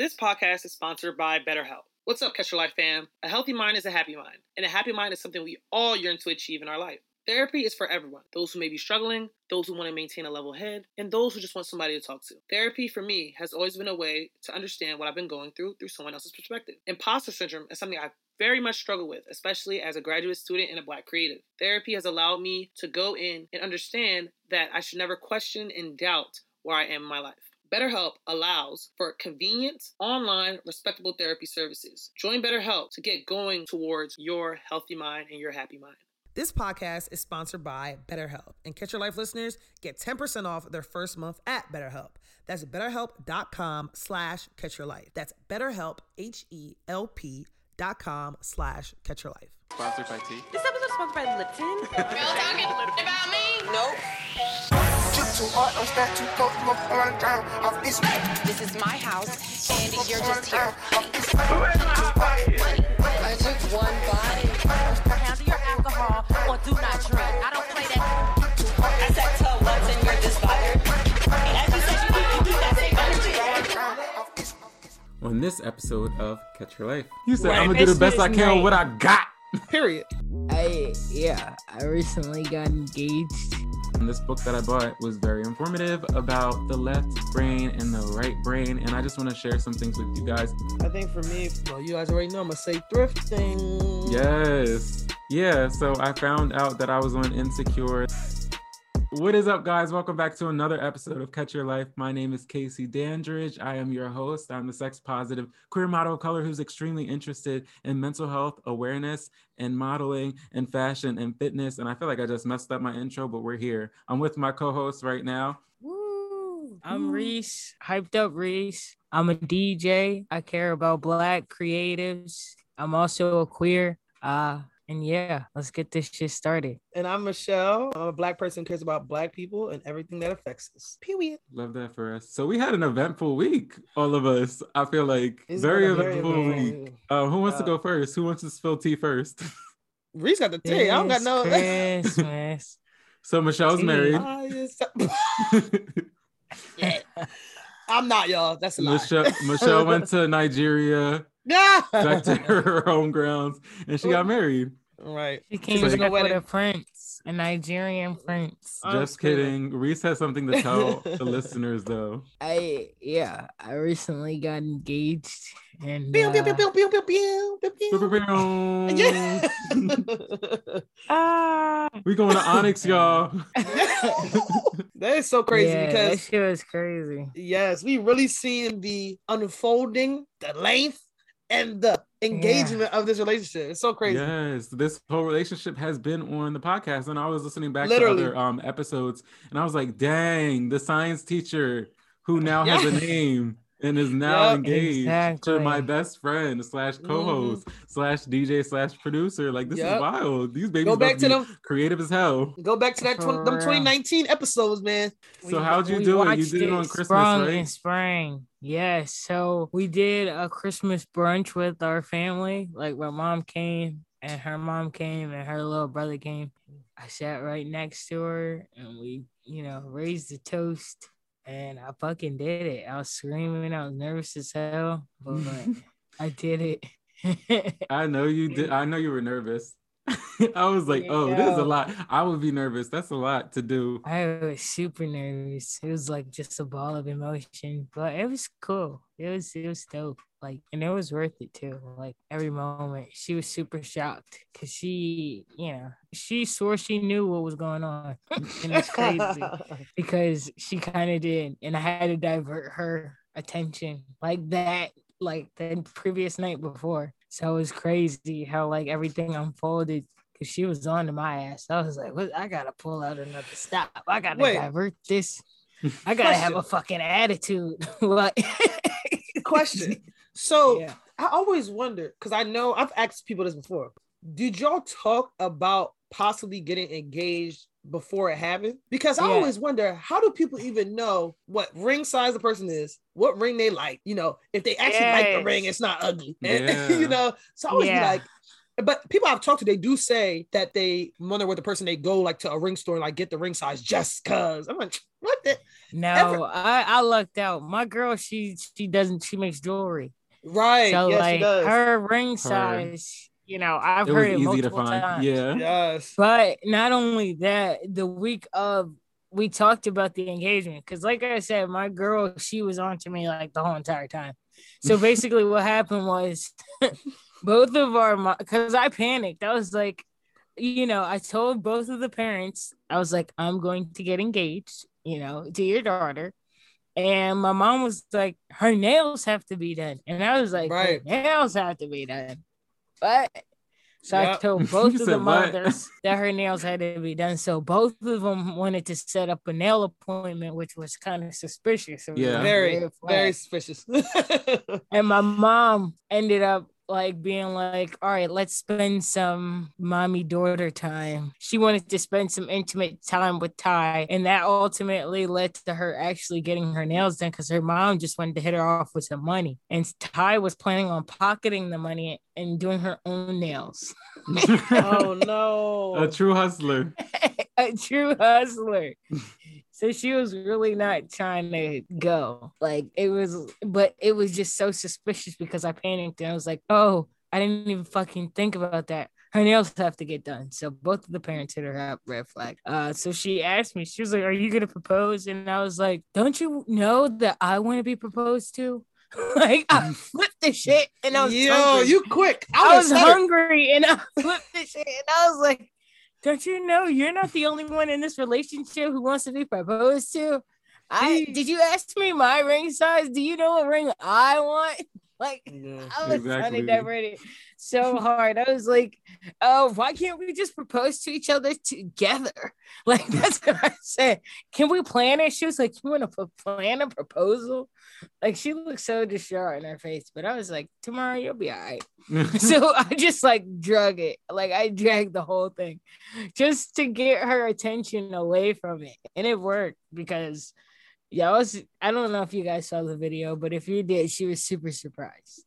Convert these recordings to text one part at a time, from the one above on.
This podcast is sponsored by BetterHelp. What's up, Catch Your Life fam? A healthy mind is a happy mind, and a happy mind is something we all yearn to achieve in our life. Therapy is for everyone those who may be struggling, those who want to maintain a level head, and those who just want somebody to talk to. Therapy for me has always been a way to understand what I've been going through through someone else's perspective. Imposter syndrome is something I very much struggle with, especially as a graduate student and a black creative. Therapy has allowed me to go in and understand that I should never question and doubt where I am in my life. BetterHelp allows for convenient, online, respectable therapy services. Join BetterHelp to get going towards your healthy mind and your happy mind. This podcast is sponsored by BetterHelp, and Catch Your Life listeners get 10% off their first month at BetterHelp. That's betterhelp.com slash catch your life. That's betterhelp, H-E-L-P dot com slash catch your life. Sponsored by T. This episode is sponsored by Lipton. Girl talking about me? nope. This is my house, and you're just here. I took one bite. Handle your alcohol or do not drink. I don't play that. I said tell what's and you're just fired. As you said, you need to keep that same energy. On this episode of Catch Your Life, you said Right. I'm gonna do the best I can with what I got. Period. I yeah, I recently got engaged. And this book that I bought was very informative about the left brain and the right brain, and I just want to share some things with you guys. I think for me, well, you guys already know I'm gonna say thrifting. Yes. Yeah, so I found out that I was on Insecure. What is up, guys? Welcome back to another episode of Catch Your Life. My name is Casey Dandridge. I am your host. I'm the sex positive queer model of color who's extremely interested in mental health awareness and modeling and fashion and fitness. And I feel like I just messed up my intro, but we're here. I'm with my co host right now. Woo! I'm Reese, hyped up Reese. I'm a DJ. I care about black creatives. I'm also a queer. Uh and yeah, let's get this shit started. And I'm Michelle. I'm a black person cares about black people and everything that affects us. Period. Love that for us. So we had an eventful week, all of us. I feel like It's very been a very eventful eventful week. week. Uh, who wants to Uh, go first? Who wants to spill tea first? Reese got the tea. I don't got no. Christmas. so Michelle's Tea. married. Ah. Yeah. I'm not, y'all. That's a lie. Michelle, Michelle went to Nigeria, Yeah. back to her home grounds, and she got married. Right. She came She's back like- with a prince, a Nigerian prince. I'm Just screaming. kidding. Reese has something to tell the listeners, though. I yeah, I recently got engaged and uh, ah, we going to Onyx, y'all. that is so crazy yeah, that because shit was crazy. yes, we really seen the unfolding, the length, and the engagement of this relationship. It's so crazy. Yes, this whole relationship has been on the podcast, and I was listening back Literally. to other um episodes, and I was like, "Dang, the science teacher who now has a name and is now Yep. engaged to my best friend slash mm-hmm. co-host slash DJ slash producer. Like this Yep. is wild. These babies Go back to them. creative as hell. Go back to that For 20, them 2019 episodes, man. So We- how'd you do it? You did it on Christmas, right? In spring, yes. So we did a Christmas brunch with our family. Like my mom came and her mom came and her little brother came. I sat right next to her and we, you know, raised the toast. And I fucking did it. I was screaming. I was nervous as hell, but I did it. I know you did. I know you were nervous. I was like, oh, this is a lot. I would be nervous. That's a lot to do. I was super nervous. It was like just a ball of emotion, but it was cool. It was it was dope. Like, and it was worth it too. Like every moment, she was super shocked because she, you know, she swore she knew what was going on, and it's crazy because she kind of did, and I had to divert her attention like that, like the previous night before. So it was crazy how like everything unfolded because she was on to my ass. I was like, what? I gotta pull out another stop. I gotta Wait. divert this. I gotta have a fucking attitude. like, Question. So yeah. I always wonder because I know I've asked people this before. Did y'all talk about possibly getting engaged before it happened? Because I Yeah. always wonder how do people even know what ring size the person is, what ring they like, you know, if they actually like the ring, it's not ugly. And, Yeah. you know, so I always be like, but people I've talked to, they do say that they wonder what the person they go like to a ring store and like get the ring size just cause. I'm like, what the No, Ever- I I lucked out. My girl, she she doesn't she makes jewelry. Right? So yes, like does. her ring size, you know, I've it was heard it easy to multiple find. times. Yeah. yes. But not only that, the week of we talked about the engagement because, like I said, my girl she was on to me like the whole entire time. So basically, what happened was both of our because I panicked. I was like, you know, I told both of the parents I was like, I'm going to get engaged, you know, to your daughter. And my mom was like, her nails have to be done. And I was like, Right. her nails have to be done. But so I told both of the said what? mothers that her nails had to be done. So both of them wanted to set up a nail appointment, which was kind of suspicious. Yeah. a Very, very suspicious. And my mom ended up like being like, all right, let's spend some mommy daughter time. She wanted to spend some intimate time with Ty. And that ultimately led to her actually getting her nails done because her mom just wanted to hit her off with some money. And Ty was planning on pocketing the money and doing her own nails. oh no. A true hustler. a true hustler. So she was really not trying to go. Like it was, but it was just so suspicious because I panicked and I was like, oh, I didn't even fucking think about that. Her nails have to get done. So both of the parents hit her up, red flag. Uh, so she asked me, she was like, Are you gonna propose? And I was like, Don't you know that I want to be proposed to? like I flipped the shit and I was Yo, hungry. you quick. I would've was hungry and I flipped the shit and I was like, Don't you know you're not the only one in this relationship who wants to be proposed to? I did you ask me my ring size? Do you know what ring I want? Like Yeah. I was Exactly. trying to divert it so hard. I was like, oh, why can't we just propose to each other together? Like that's what I said. Can we plan it? She was like, you want to plan a proposal? Like she looked so distraught in her face, but I was like, tomorrow you'll be all right. so I just like drug it. Like I dragged the whole thing just to get her attention away from it. And it worked because yeah, I was I don't know if you guys saw the video, but if you did, she was super surprised.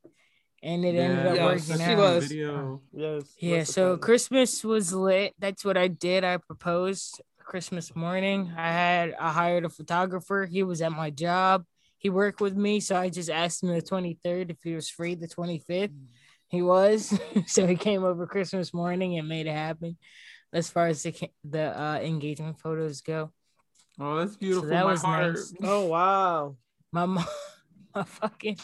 And it ended up Yeah, working she out. was. Video. Yes. Yeah, so surprising. Christmas was lit. That's what I did. I proposed Christmas morning. I had I hired a photographer. He was at my job. He worked with me, so I just asked him the 23rd if he was free the 25th. He was. so he came over Christmas morning and made it happen. As far as the the uh, engagement photos go, Oh, that's beautiful. that My was heart. nice. Oh wow. my mom, my fucking,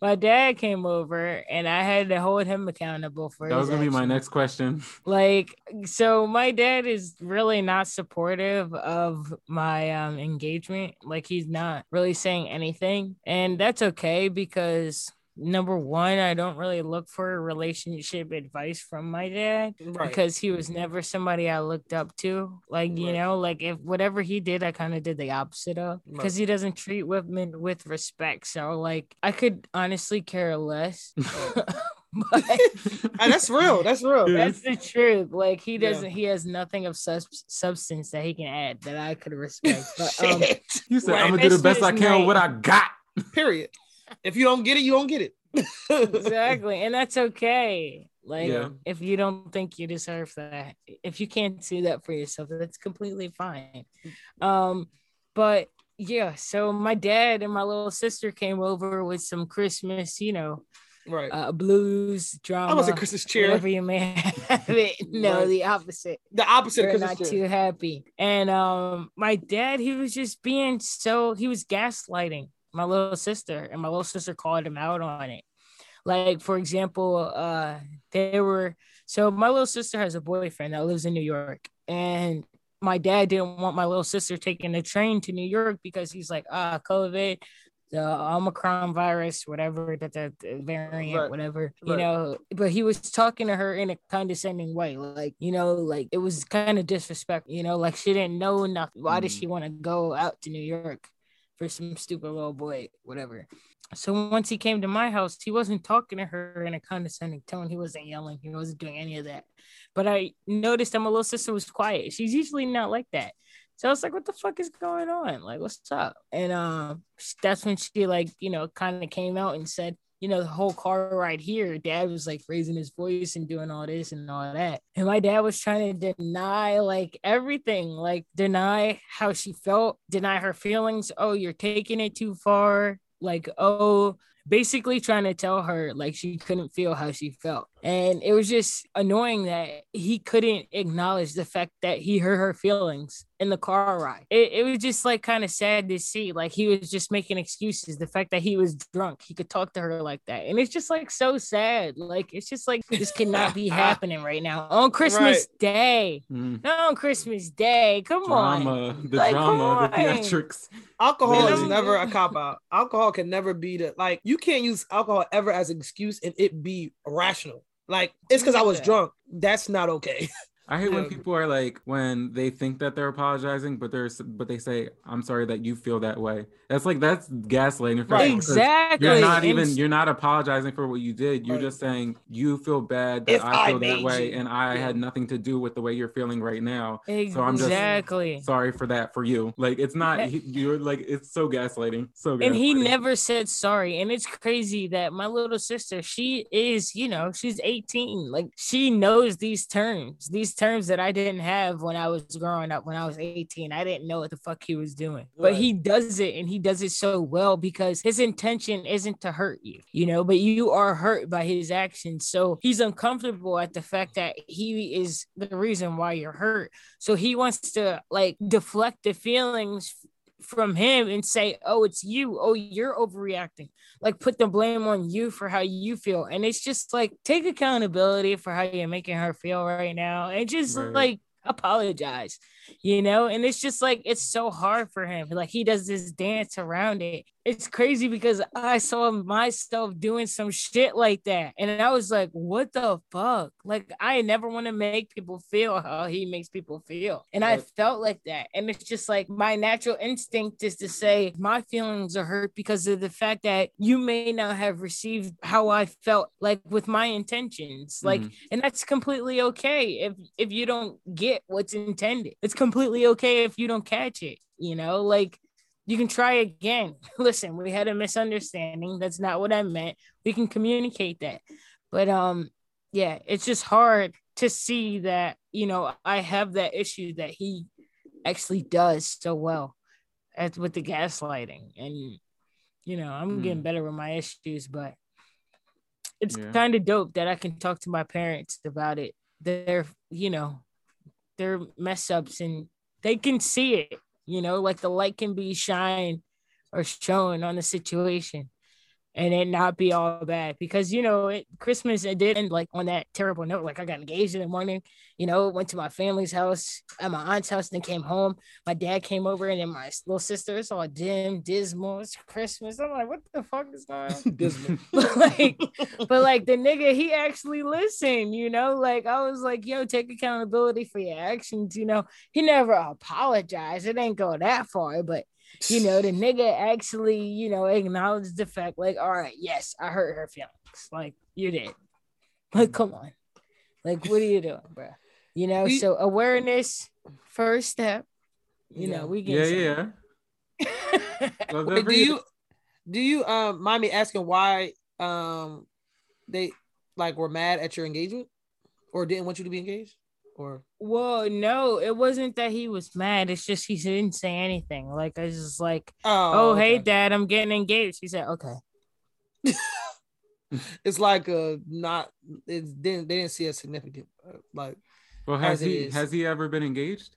my dad came over and I had to hold him accountable for. That was gonna be my next question. like so my dad is really not supportive of my um engagement like he's not really saying anything and that's okay because number one i don't really look for relationship advice from my dad Right. because he was never somebody i looked up to like you Right. know like if whatever he did i kind of did the opposite of because Right. he doesn't treat women with respect so like i could honestly care less but And that's real. That's real. That's the truth. Like he doesn't, he has nothing of sus- substance that he can add that I could respect. But um, Shit. You said I'm gonna do the best I Christmas can with what I got. Period. If you don't get it, you don't get it. exactly, and that's okay. Like Yeah. if you don't think you deserve that, if you can't see that for yourself, that's completely fine. Um, but yeah, so my dad and my little sister came over with some Christmas, you know, Right. uh, blues drama. I was a Christmas cheer. Whatever you may have it. No, Right. the opposite. The opposite of not cheer. too happy. And um, my dad, he was just being so he was gaslighting my little sister, and my little sister called him out on it. Like for example, uh, they were so my little sister has a boyfriend that lives in New York, and my dad didn't want my little sister taking the train to New York because he's like, ah, COVID, the Omicron virus, whatever that the, variant, Right. whatever, you Right. know. But he was talking to her in a condescending way, like you know, like it was kind of disrespect, you know, like she didn't know nothing. Why did Mm. she want to go out to New York for some stupid little boy, whatever? So once he came to my house, he wasn't talking to her in a condescending tone. He wasn't yelling. He wasn't doing any of that. But I noticed that my little sister was quiet. She's usually not like that. So I was like, what the fuck is going on? Like, what's up? And um, that's when she like, you know, kind of came out and said, you know, the whole car right here, dad was like raising his voice and doing all this and all that. And my dad was trying to deny like everything, like deny how she felt, deny her feelings. Oh, you're taking it too far. Like, oh, basically trying to tell her like she couldn't feel how she felt. And it was just annoying that he couldn't acknowledge the fact that he hurt her feelings in the car ride. It, it was just like kind of sad to see. Like he was just making excuses. The fact that he was drunk, he could talk to her like that. And it's just like so sad. Like it's just like this cannot be happening right now on Christmas Day. Mm. Not on Christmas Day. Come on. The Like, drama, the come on. theatrics. Alcohol is never a cop out. Alcohol can never be the like you can't use alcohol ever as an excuse and it be rational. Like it's because I was drunk. That's not okay. I hate when people are like when they think that they're apologizing, but they're but they say, "I'm sorry that you feel that way." That's like that's gaslighting. for Right. Exactly. You're not even you're not apologizing for what you did. You're Right. just saying you feel bad that If I I feel that way, you. and I Yeah. had nothing to do with the way you're feeling right now. So I'm just- exactly. Sorry for that for you. Like it's not you're like it's so gaslighting. So and he never said sorry and it's crazy that my little sister she is you know she's 18 like she knows these terms these terms that i didn't have when i was growing up when i was 18 i didn't know what the fuck he was doing. But he does it and he does it so well because his intention isn't to hurt you you know but you are hurt by his actions. So he's uncomfortable at the fact that he is the reason why you're hurt. So he wants to like deflect the feelings from him and say, "Oh, it's you. Oh, you're overreacting." Like put the blame on you for how you feel, and it's just like take accountability for how you're making her feel right now, and just Right. like apologize, you know. And it's just like it's so hard for him. Like he does this dance around it. It's crazy because I saw myself doing some shit like that, and I was like, "What the fuck?" Like I never want to make people feel how he makes people feel, and I felt like that. And it's just like my natural instinct is to say my feelings are hurt because of the fact that you may not have received how I felt like with my intentions. Like, Mhm. and that's completely okay if if you don't get what's intended. It's completely okay if you don't catch it. You know, like you can try again. Listen, we had a misunderstanding. That's not what I meant. We can communicate that. But um yeah, it's just hard to see that, you know, I have that issue that he actually does so well as with the gaslighting. And you know, I'm getting better with my issues, but it's Yeah. kind of dope that I can talk to my parents about it. They're, you know, their mess ups and they can see it, you know, like the light can be shine or shown on the situation and it not be all bad because you know it christmas it did end like on that terrible note like i got engaged in the morning you know went to my family's house at my aunt's house and then came home. My dad came over and then my little sister it's all dim dismal it's christmas. I'm like what the fuck is going on? Dismal. but like but like the nigga he actually listened you know like i was like yo take accountability for your actions you know. He never apologized. It ain't go that far but you know the nigga actually you know acknowledged the fact like all right yes i hurt her feelings. Like you did. Like come on. Like what are you doing bro you know We- so awareness first step you Yeah. know we get yeah. Love that. Wait, do you do you um mind me asking why um they like were mad at your engagement or didn't want you to be engaged or Well, no, it wasn't that he was mad. It's just he didn't say anything. Like I was just like, oh, "Oh, hey, dad, I'm getting engaged." He said, "Okay." it's like uh not it didn't they didn't see a significant uh, like Well, has he has he ever been engaged?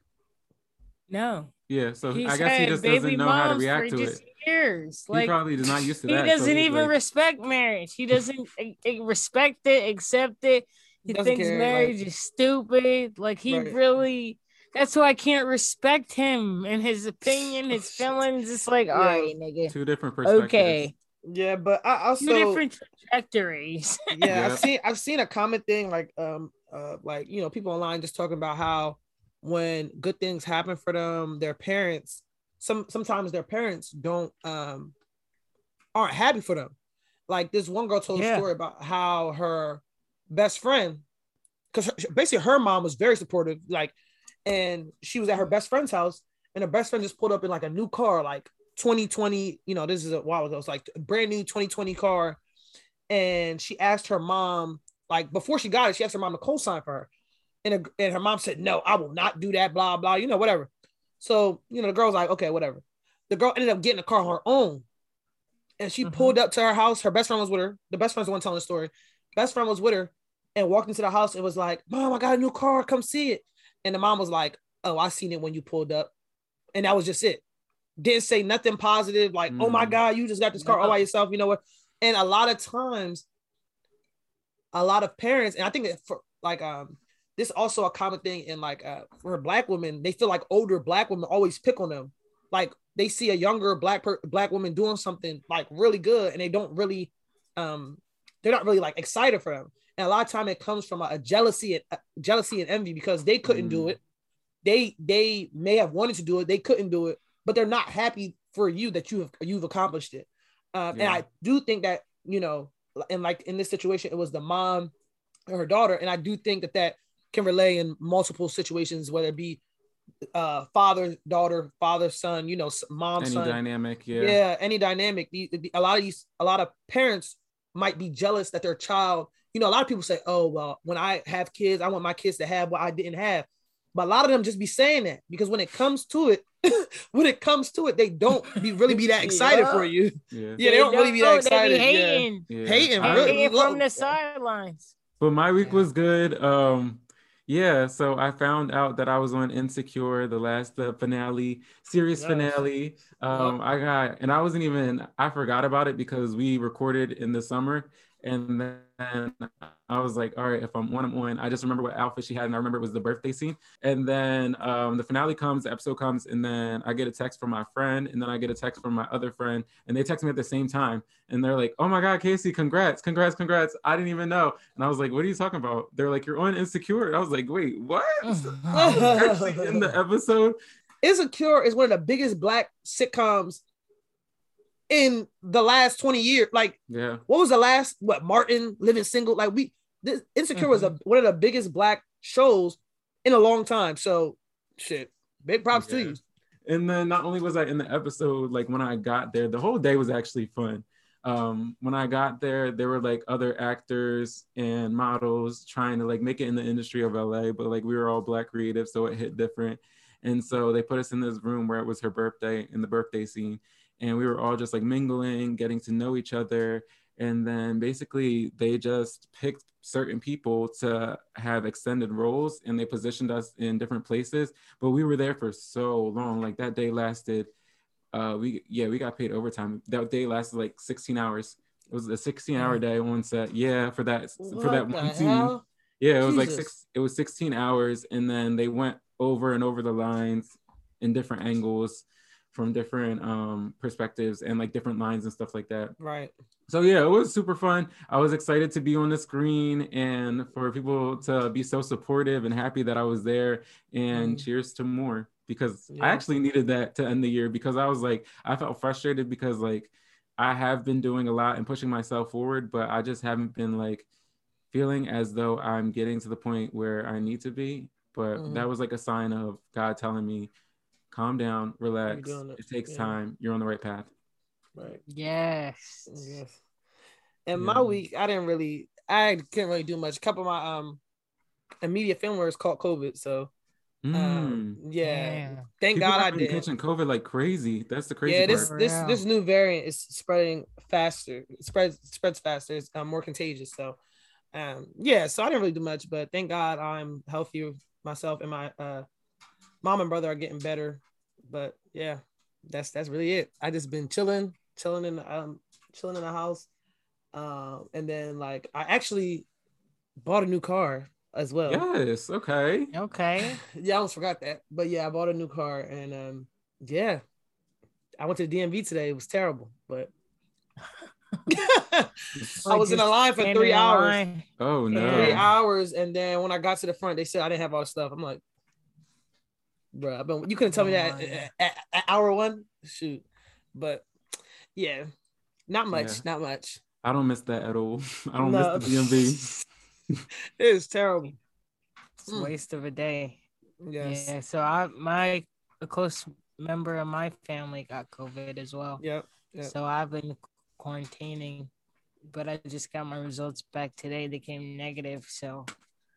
No, Yeah, so he's I guess he just doesn't know how to react to just it. years. He Like probably is not used to he that. so doesn't he's even like- respect marriage. He doesn't eh, eh, respect it, accept it. He Doesn't thinks care, marriage like- is stupid. Like he Right. really. That's why I can't respect him and his opinion, his feelings. It's like, all Yeah. right, nigga. two different perspectives. Okay, yeah but i also two different trajectories. yeah Yep. i've seen i've seen a common thing like um uh like you know people online just talking about how when good things happen for them their parents some sometimes their parents don't um aren't happy for them like this one girl told a story about how her best friend because basically her mom was very supportive like and she was at her best friend's house and her best friend just pulled up in like a new car like 2020 you know this is a while ago it's like a brand new 2020 car and she asked her mom, like before she got it, she asked her mom to co-sign for her. And, her- and her mom said, No, I will not do that, blah, blah, you know, whatever. So, you know, the girl's like, Okay, whatever. The girl ended up getting a car on her own. And she Mhm. pulled up to her house. Her best friend was with her. The best friend's the one telling the story. Best friend was with her and walked into the house and was like, Mom, I got a new car. Come see it. And the mom was like, Oh, I seen it when you pulled up. And that was just it. Didn't say nothing positive, like, oh my Mm. God, you just got this car all by yourself. You know what? And a lot of times, a lot of parents, and I think that for like um this also a common thing in like uh for black women, they feel like older black women always pick on them. Like they see a younger black per- black woman doing something like really good, and they don't really um they're not really like excited for them. And a lot of time it comes from a, a jealousy and uh, jealousy and envy because they couldn't do Mm. it. They they may have wanted to do it, they couldn't do it, but they're not happy for you that you have you've accomplished it. Um, And I do think that you know, and like in this situation, it was the mom and her daughter, and I do think that that can relay in multiple situations, whether it be uh father daughter father son you know mom Any son dynamic, yeah. yeah. any dynamic a lot of these a lot of parents might be jealous that their child you know a lot of people say oh well when i have kids i want my kids to have what i didn't have but a lot of them just be saying that because when it comes to it when it comes to it they don't be really be that excited for you yeah. yeah they don't really be that They excited be hating. yeah. hating, I- really. Hating from the sidelines. But my week Yeah. was good. Um, yeah, so I found out that I was on Insecure, the last the finale, series Yes. finale. Um, I got, and I wasn't even, I forgot about it because we recorded in the summer, and then I was like, all right, if I'm one, I'm on. I just remember what outfit she had, and I remember it was the birthday scene. And then um, the finale comes, the episode comes, and then I get a text from my friend, and then I get a text from my other friend, and they text me at the same time, and they're like, "Oh my God, Casey, congrats, congrats, congrats!" I didn't even know, and I was like, "What are you talking about?" They're like, "You're on Insecure." I was like, "Wait, what?" Actually in the episode. Insecure is one of the biggest black sitcoms in the last 20 years. Like, Yeah, what was the last what Martin living single? Like we this Insecure was a one of the biggest black shows in a long time. So shit. Big props to you. and then not only was I in the episode, like when I got there, the whole day was actually fun. Um, when I got there, there were like other actors and models trying to like make it in the industry of LA, but like we were all black creative, so it hit different. And so they put us in this room where it was her birthday in the birthday scene, and we were all just like mingling, getting to know each other. And then basically they just picked certain people to have extended roles and they positioned us in different places. But we were there for so long. Like that day lasted uh we yeah, we got paid overtime. That day lasted like 16 hours. It was a 16 hour day on set. Yeah, for that for that What one hell? Yeah, it was like six. It was 16 hours, and then they went over and over the lines in different angles, from different um perspectives, and like different lines and stuff like that. Right. So yeah, it was super fun. I was excited to be on the screen and for people to be so supportive and happy that I was there. And Mm. cheers to more because Yeah. I actually needed that to end the year because I was like I felt frustrated because like I have been doing a lot and pushing myself forward, but I just haven't been like feeling as though I'm getting to the point where I need to be. But Mhm. that was like a sign of God telling me, calm down, relax. It. it. takes Yeah. time. You're on the right path. Right. Yes. Yes. And Yeah. my week, I didn't really, I couldn't really do much. A couple of my um immediate family members caught COVID, so Mm. um, yeah. Damn. Thank People God I didn't. catching COVID like crazy. That's the crazy yeah, this part. this Yeah. this new variant is spreading faster. It spreads spreads faster. It's um, more contagious. So, um, yeah. So I didn't really do much, but thank God I'm healthy. Myself and my uh, mom and brother are getting better. But yeah, that's that's really it. I just been chilling, chilling in the, um chilling in the house, um, and then like I actually bought a new car as well. Yes. Okay. Okay. Yeah, I almost forgot that. But yeah, I bought a new car and um yeah. I went to the DMV today. It was terrible, but I was in a line for three hours. line. Oh no. Three hours, and then when I got to the front, they said I didn't have all the stuff. I'm like, bro, but you couldn't tell me that yeah. at, at- at hour one. Shoot, but yeah, not much, Yeah. not much. I don't miss that at all. I don't No. miss the DMV. It was terrible. It's a Mm. waste of a day. Yes. Yeah. So I my a close member of my family got COVID as well. Yep. Yep. So I've been quarantining but I just got my results back today. They came negative, so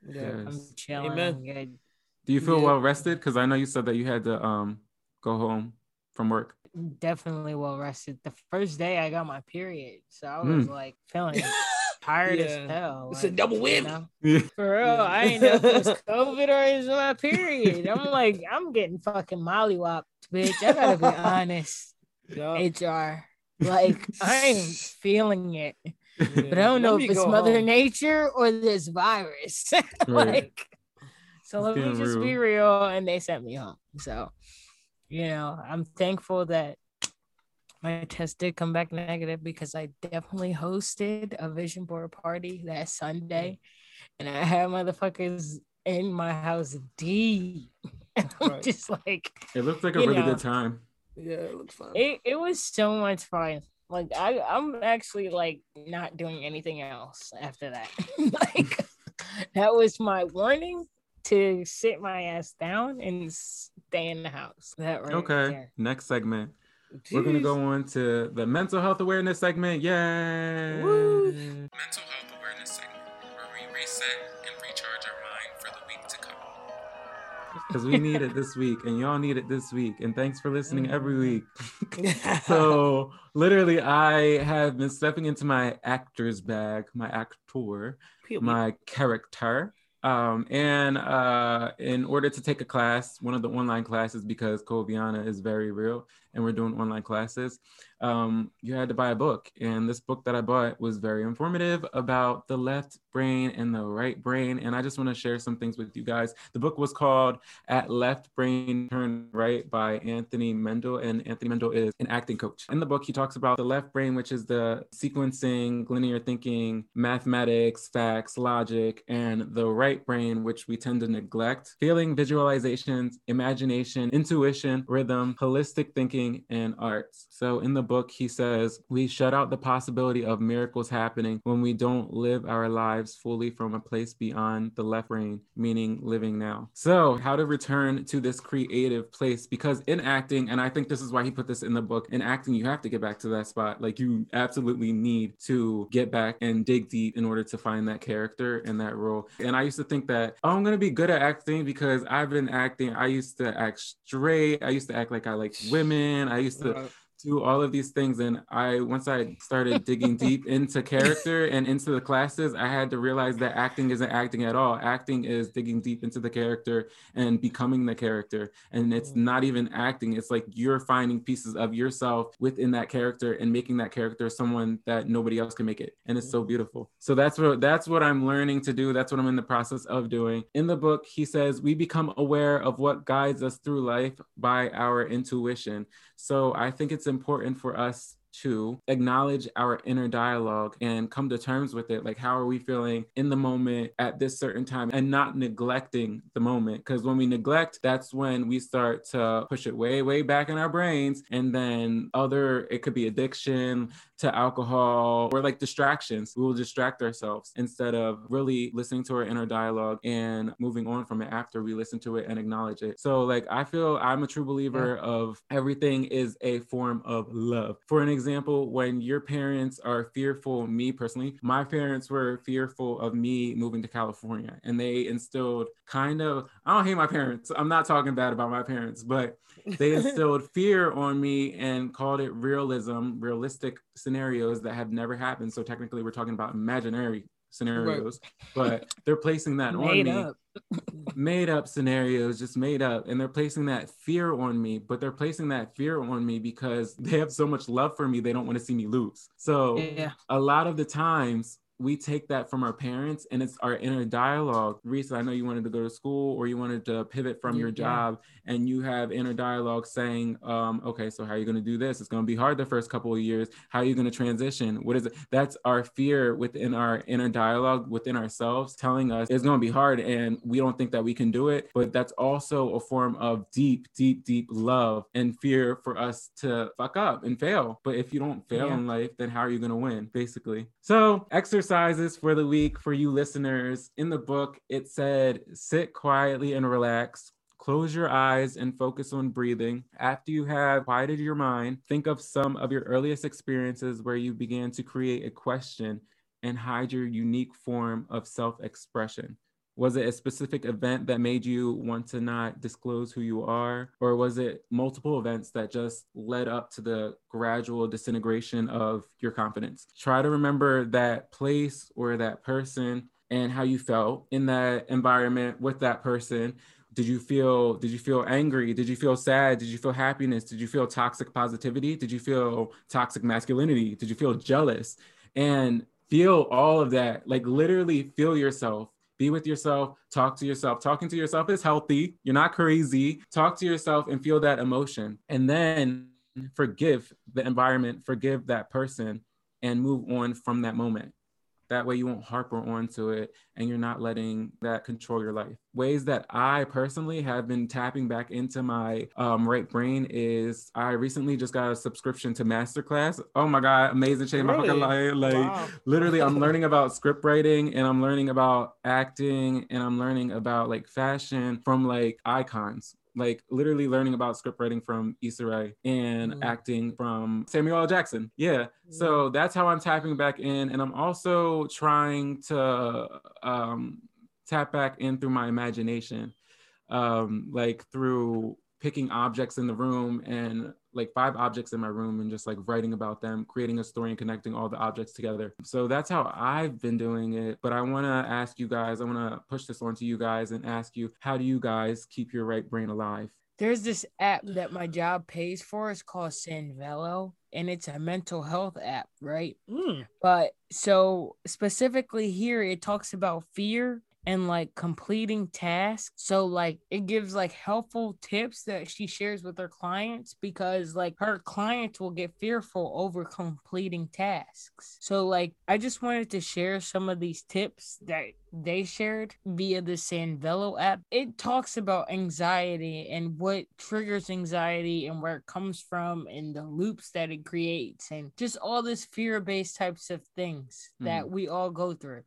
Yeah. I'm chilling. Amen. Good. Do you feel Yeah. well rested? Because I know you said that you had to um go home from work. Definitely well rested. The first day I got my period, so I was Mm. like feeling tired Yeah. as hell. It's a like, double you know? Yeah. For real, Yeah. I ain't know if it was COVID or it was my period. I'm like, I'm getting fucking mollywopped, bitch. I gotta be honest. Yeah. HR. Like I am feeling it, but I don't know Let if it's Mother home. Nature or this virus. Like, so let me Being just be real, and they sent me home. So, you know, I'm thankful that my test did come back negative because I definitely hosted a vision board party that Sunday, mm. and I had motherfuckers in my house deep. And I'm Right. just like, It looked like a really know. good time. Yeah, it looks fun. it, it was so much fun. Like I, I'm actually like not doing anything else after that. like that was my warning to sit my ass down and stay in the house. That right Okay. there. Next segment. We're gonna go on to the mental health awareness segment. Yay! Woo. Mental health awareness segment, where we reset and recharge our mind for the week to come. Because we need it this week, and y'all need it this week. And thanks for listening every mm-hmm. week. so literally, I have been stepping into my actor's bag, my actor, Pew, pew. my character. Um, and uh, in order to take a class, one of the online classes, because Coviana is very real and we're doing online classes, um, you had to buy a book. And this book that I bought was very informative about the left brain and the right brain. And I just want to share some things with you guys. The book was called At Left Brain Turn Right by Anthony Meindl. And Anthony Meindl is an acting coach. In the book, he talks about the left brain, which is the sequencing, linear thinking, mathematics, facts, logic, and the right brain, which we tend to neglect, feeling, visualizations, imagination, intuition, rhythm, holistic thinking, and arts. So in the book, he says, We shut out the possibility of miracles happening when we don't live our lives fully from a place beyond the left brain, meaning living now. So, how to return to this creative place? Because in acting, and I think this is why he put this in the book, in acting, you have to get back to that spot. Like, you absolutely need to get back and dig deep in order to find that character and that role. And I used to think that, oh, I'm going to be good at acting because I've been acting. I used to act straight. I used to act like I liked women. I used to. Do all of these things. And i once i started digging deep into character and into the classes i had to realize that acting isn't acting at all. Acting is digging deep into the character and becoming the character. And it's mm. not even acting. It's like you're finding pieces of yourself within that character and making that character someone that nobody else can make it. And it's so mm. beautiful. So that's what that's what i'm learning to do. That's what i'm in the process of doing. In the book he says we become aware of what guides us through life by our intuition so I think it's important for us to acknowledge our inner dialogue and come to terms with it. Like, how are we feeling in the moment at this certain time and not neglecting the moment? Because when we neglect, that's when we start to push it way, way back in our brains. And then other, it could be addiction to alcohol or like distractions. We will distract ourselves instead of really listening to our inner dialogue and moving on from it after we listen to it and acknowledge it. So, like, I feel I'm a true believer of everything is a form of love. For an example, when your parents are fearful, me personally, my parents were fearful of me moving to California and they instilled kind of, I don't hate my parents. I'm not talking bad about my parents, but they instilled fear on me and called it realism, realistic scenarios that have never happened. So technically, we're talking about imaginary scenarios, but they're placing that Made on me made up scenarios, just made up, and they're placing that fear on me. But they're placing that fear on me because they have so much love for me, they don't want to see me lose. So Yeah. a lot of the times we take that from our parents and it's our inner dialogue. Reese, I know you wanted to go to school or you wanted to pivot from your Yeah. job and you have inner dialogue saying, um, okay, so how are you going to do this? It's going to be hard the first couple of years. How are you going to transition? What is it? That's our fear within our inner dialogue within ourselves telling us it's going to be hard and we don't think that we can do it. But that's also a form of deep, deep, deep love and fear for us to fuck up and fail. But if you don't fail Yeah. in life, then how are you going to win, basically? So, exercises for the week for you listeners. In the book, it said sit quietly and relax. Close your eyes and focus on breathing. After you have quieted your mind, think of some of your earliest experiences where you began to create a question and hide your unique form of self expression. Was it a specific event that made you want to not disclose who you are? Or was it multiple events that just led up to the gradual disintegration of your confidence? Try to remember that place or that person and how you felt in that environment with that person. Did you feel did you feel angry? Did you feel sad? Did you feel happiness? Did you feel toxic positivity? Did you feel toxic masculinity? Did you feel jealous? And feel all of that like literally feel yourself be with yourself talk to yourself. Talking to yourself is healthy. You're not crazy. Talk to yourself and feel that emotion. And then forgive the environment forgive that person and move on from that moment that way you won't harper onto it and you're not letting that control your life. Ways that I personally have been tapping back into my um, right brain is I recently just got a subscription to Masterclass. Oh my God, amazing change my fucking life. Like Wow. literally I'm learning about script writing and I'm learning about acting and I'm learning about like fashion from like icons like literally learning about script writing from Issa Rae and Mm. acting from Samuel L. Jackson. Yeah. So that's how I'm tapping back in. And I'm also trying to um, tap back in through my imagination, um, like through picking objects in the room and like five objects in my room and just like writing about them, creating a story and connecting all the objects together. So that's how I've been doing it. But I want to ask you guys, I want to push this on to you guys and ask you, how do you guys keep your right brain alive? There's this app that my job pays for. It's called Sanvello, and it's a mental health app, right? Mm. But so specifically here, it talks about fear and like completing tasks. So like it gives like helpful tips that she shares with her clients because like her clients will get fearful over completing tasks. So like I just wanted to share some of these tips that they shared via the Sanvello app. It talks about anxiety and what triggers anxiety and where it comes from and the loops that it creates and just all this fear-based types of things that mm-hmm. we all go through.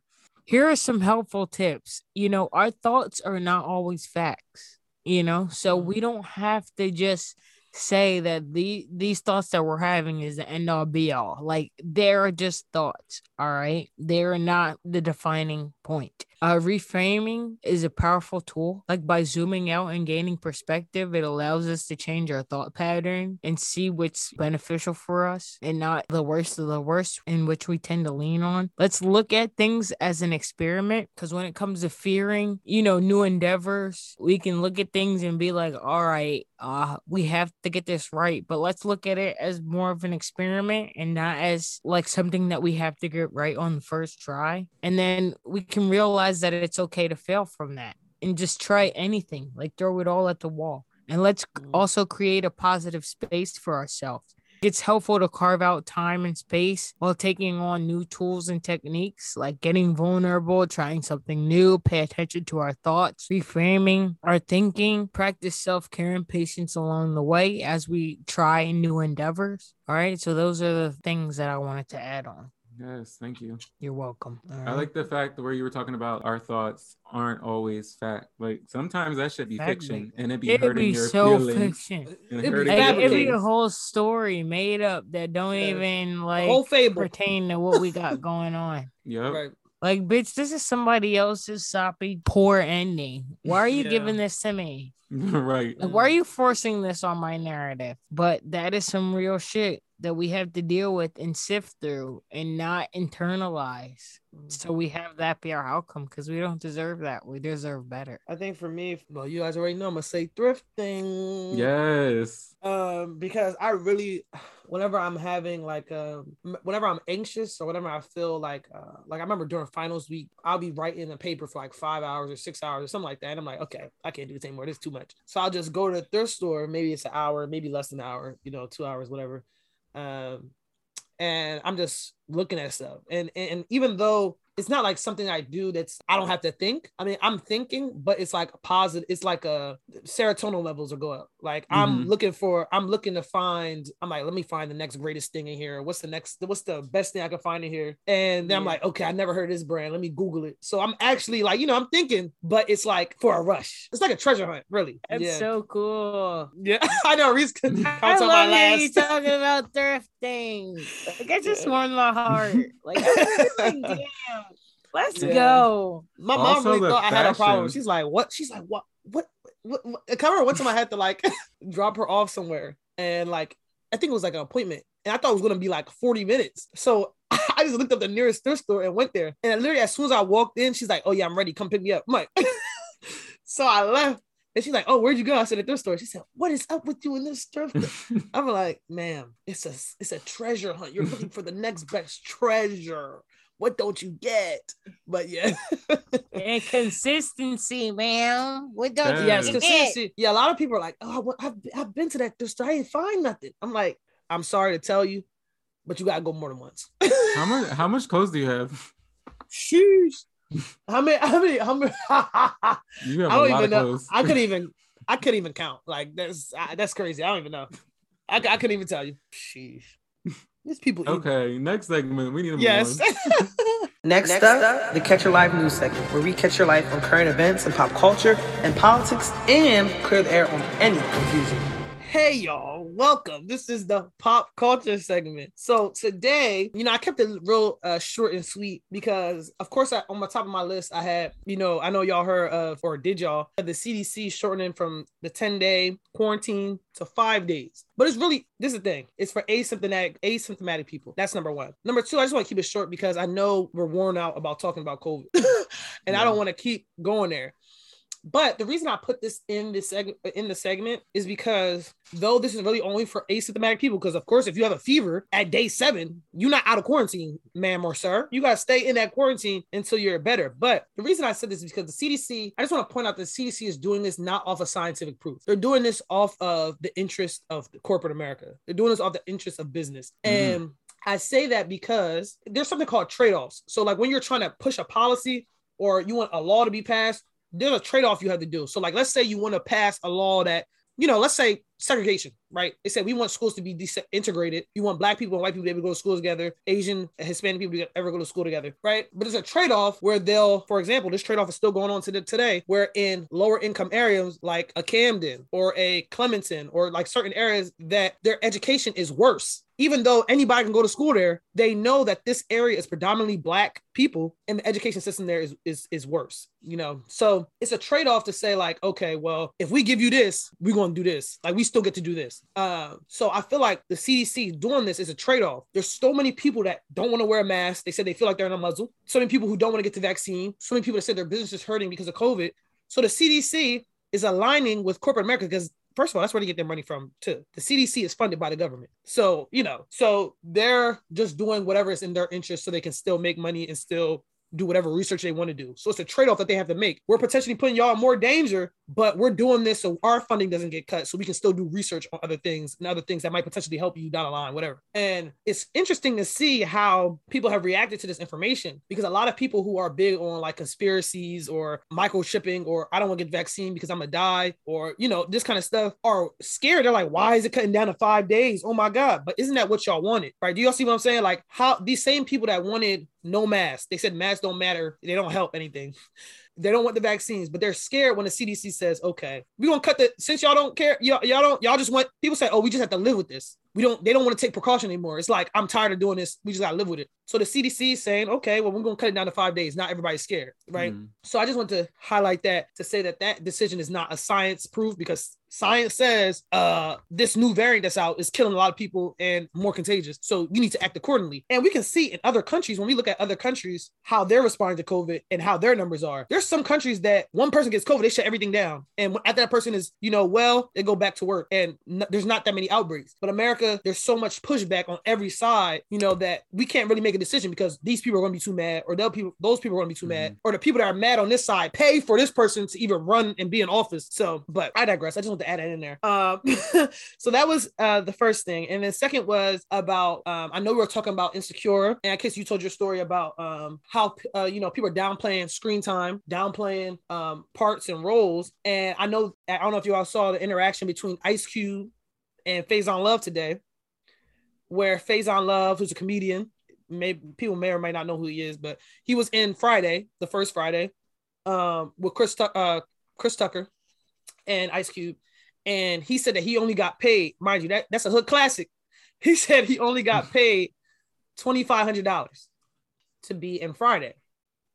Here are some helpful tips. You know, our thoughts are not always facts, you know, so we mm-hmm. don't have to just say that the these thoughts that we're having is the end all be all. Like they're just thoughts, all right? They're not the defining point. Uh, reframing is a powerful tool. Like by zooming out and gaining perspective, it allows us to change our thought pattern and see what's beneficial for us and not the worst of the worst in which we tend to lean on. Let's look at things as an experiment because when it comes to fearing, you know, new endeavors, we can look at things and be like, all right, uh, we have to get this right, but let's look at it as more of an experiment and not as like something that we have to get right on the first try. And then we can realize that it's okay to fail from that and just try anything, like throw it all at the wall. And let's mm. also create a positive space for ourselves. It's helpful to carve out time and space while taking on new tools and techniques like getting vulnerable, trying something new, pay attention to our thoughts, reframing our thinking, practice self care and patience along the way as we try new endeavors. All right. So, those are the things that I wanted to add on. Yes, thank you. You're welcome. All I like the fact that where you were talking about our thoughts aren't always fact. Like sometimes that should be Fact fiction based. and it'd be It'd hurting be your so feelings. fiction. and It'd be hurting Like, it'd be a whole story made up that don't Yeah. even like whole fable. pertain to what we got going on. Yep. Right. Like, bitch, this is somebody else's soppy, poor ending. Why are you Yeah. giving this to me? right. Like, why are you forcing this on my narrative? But that is some real shit that we have to deal with and sift through and not internalize. So we have that be our outcome because we don't deserve that. We deserve better. I think for me, well, you guys already know I'm gonna say thrifting. Yes. Um, because I really, whenever I'm having like, um, whenever I'm anxious or whenever I feel like, uh, like I remember during finals week, I'll be writing a paper for like five hours or six hours or something like that, and I'm like, okay, I can't do this anymore. This is too much. So I'll just go to the thrift store. Maybe it's an hour, maybe less than an hour, you know, two hours, whatever. Um, and I'm just looking at stuff, and and, even though it's not like something I do that's I don't have to think. I mean, I'm thinking, but it's like positive. It's like a serotonin levels are going up. Like I'm Mhm. looking for, I'm looking to find. I'm like, let me find the next greatest thing in here. What's the next? What's the best thing I can find in here? And then I'm like, okay, I never heard of this brand. Let me Google it. So I'm actually like, you know, I'm thinking, but it's like for a rush. It's like a treasure hunt, really. That's yeah. so cool. yeah, I know. Reese I love hearing you last. talking about thrifting. Like it just warmed my heart. Like, like damn, let's Yeah. go. My mom Also really the thought I had a problem. She's like, what? She's like, what? What? What? what? I can't remember one time I had to like drop her off somewhere, and like I think it was like an appointment, and I thought it was gonna be like 40 minutes. So I just looked up the nearest thrift store and went there. And literally, as soon as I walked in, she's like, "Oh yeah, I'm ready. Come pick me up." I'm like, so I left. And she's like, "Oh, where'd you go?" I said, "At the thrift store." She said, "What is up with you in this thrift?" store?" I'm like, "Ma'am, it's a it's a treasure hunt. You're looking for the next best treasure. What don't you get?" But yeah, And consistency, man. What don't you Yeah. yes, get? consistency. Yeah, a lot of people are like, "Oh, well, I've I've been to that thrift store. I didn't find nothing." I'm like, "I'm sorry to tell you, but you gotta go more than once." how much how much clothes do you have? Shoes. How many? How many? How many? You have I a don't lot even of know. clothes. I couldn't even. I couldn't even count. Like that's uh, that's crazy. I don't even know. I, I couldn't even tell you. Sheesh. These people. evil. Okay, next segment. We need to move Yes. on. Next, up, the Catch Your Life news segment, where we catch your life on current events and pop culture and politics and clear the air on any confusion. Hey y'all, welcome. This is the pop culture segment. So today, you know, I kept it real uh, short and sweet because, of course, I, on my top of my list, I had, you know, I know y'all heard of, or did y'all, the CDC shortening from the 10 day quarantine to five days. But it's really, this is the thing, it's for asymptomatic, asymptomatic people. That's number one. Number two, I just want to keep it short because I know we're worn out about talking about COVID and I don't want to keep going there. But the reason I put this in this segment in the segment is because though this is really only for asymptomatic people, because of course, if you have a fever at day seven, you're not out of quarantine, ma'am or sir. You gotta stay in that quarantine until you're better. But the reason I said this is because the CDC, I just want to point out the CDC is doing this not off of scientific proof. They're doing this off of the interest of corporate America. They're doing this off the interest of business. Mhm. And I say that because there's something called trade-offs. So like when you're trying to push a policy or you want a law to be passed, there's a trade-off you have to do. So, like, let's say you want to pass a law that, you know, let's say segregation, right? They said we want schools to be integrated. You want black people and white people to be able to go to school together, Asian, and Hispanic people to ever go to school together, right? But there's a trade-off where they'll, for example, this trade-off is still going on to today, where in lower income areas like a Camden or a Clementon or like certain areas that their education is worse even though anybody can go to school there, they know that this area is predominantly black people and the education system there is is, is worse, you know. So it's a trade-off to say, like, okay, well, if we give you this, we're gonna do this. Like we still get to do this. Uh, so I feel like the CDC doing this is a trade-off. There's so many people that don't want to wear a mask. They said they feel like they're in a muzzle. So many people who don't want to get the vaccine. So many people that said their business is hurting because of COVID. So the CDC is aligning with corporate America because first of all, that's where they get their money from too. The CDC is funded by the government. So, you know, so they're just doing whatever is in their interest so they can still make money and still do whatever research they want to do. So it's a trade-off that they have to make. We're potentially putting y'all in more danger, but we're doing this so our funding doesn't get cut, so we can still do research on other things and other things that might potentially help you down the line, whatever. And it's interesting to see how people have reacted to this information because a lot of people who are big on like conspiracies or microchipping or I don't want to get vaccine because I'm gonna die or you know this kind of stuff are scared. They're like, why is it cutting down to five days? Oh my god! But isn't that what y'all wanted, right? Do y'all see what I'm saying? Like how these same people that wanted no mask, they said masks don't matter, they don't help anything. They don't want the vaccines, but they're scared when the CDC says, "Okay, we're gonna cut the." Since y'all don't care, y'all, y'all don't, y'all just want people say, "Oh, we just have to live with this." We don't. They don't want to take precaution anymore. It's like I'm tired of doing this. We just gotta live with it. So the CDC is saying, "Okay, well, we're gonna cut it down to five days." Not everybody's scared, right? Mm. So I just want to highlight that to say that that decision is not a science proof because science says uh this new variant that's out is killing a lot of people and more contagious. So you need to act accordingly. And we can see in other countries when we look at other countries how they're responding to COVID and how their numbers are. There's some countries that one person gets COVID, they shut everything down, and after that person is you know well, they go back to work, and n- there's not that many outbreaks. But America there's so much pushback on every side, you know, that we can't really make a decision because these people are going to be too mad, or those people, those people are going to be too mad, or the people that are mad on this side pay for this person to even run and be in office. So, but I digress. I just want to add that in there. Um, so that was uh the first thing, and then second was about um, I know we were talking about insecure, and I guess you told your story about um how uh, you know people are downplaying screen time, downplaying um parts and roles, and I know I don't know if you all saw the interaction between Ice Cube and Faizon Love today, where Faizon Love, who's a comedian, maybe people may or may not know who he is, but he was in Friday, the first Friday, um, with Chris uh, Chris Tucker and Ice Cube, and he said that he only got paid, mind you, that that's a hood classic. He said he only got paid twenty five hundred dollars to be in Friday,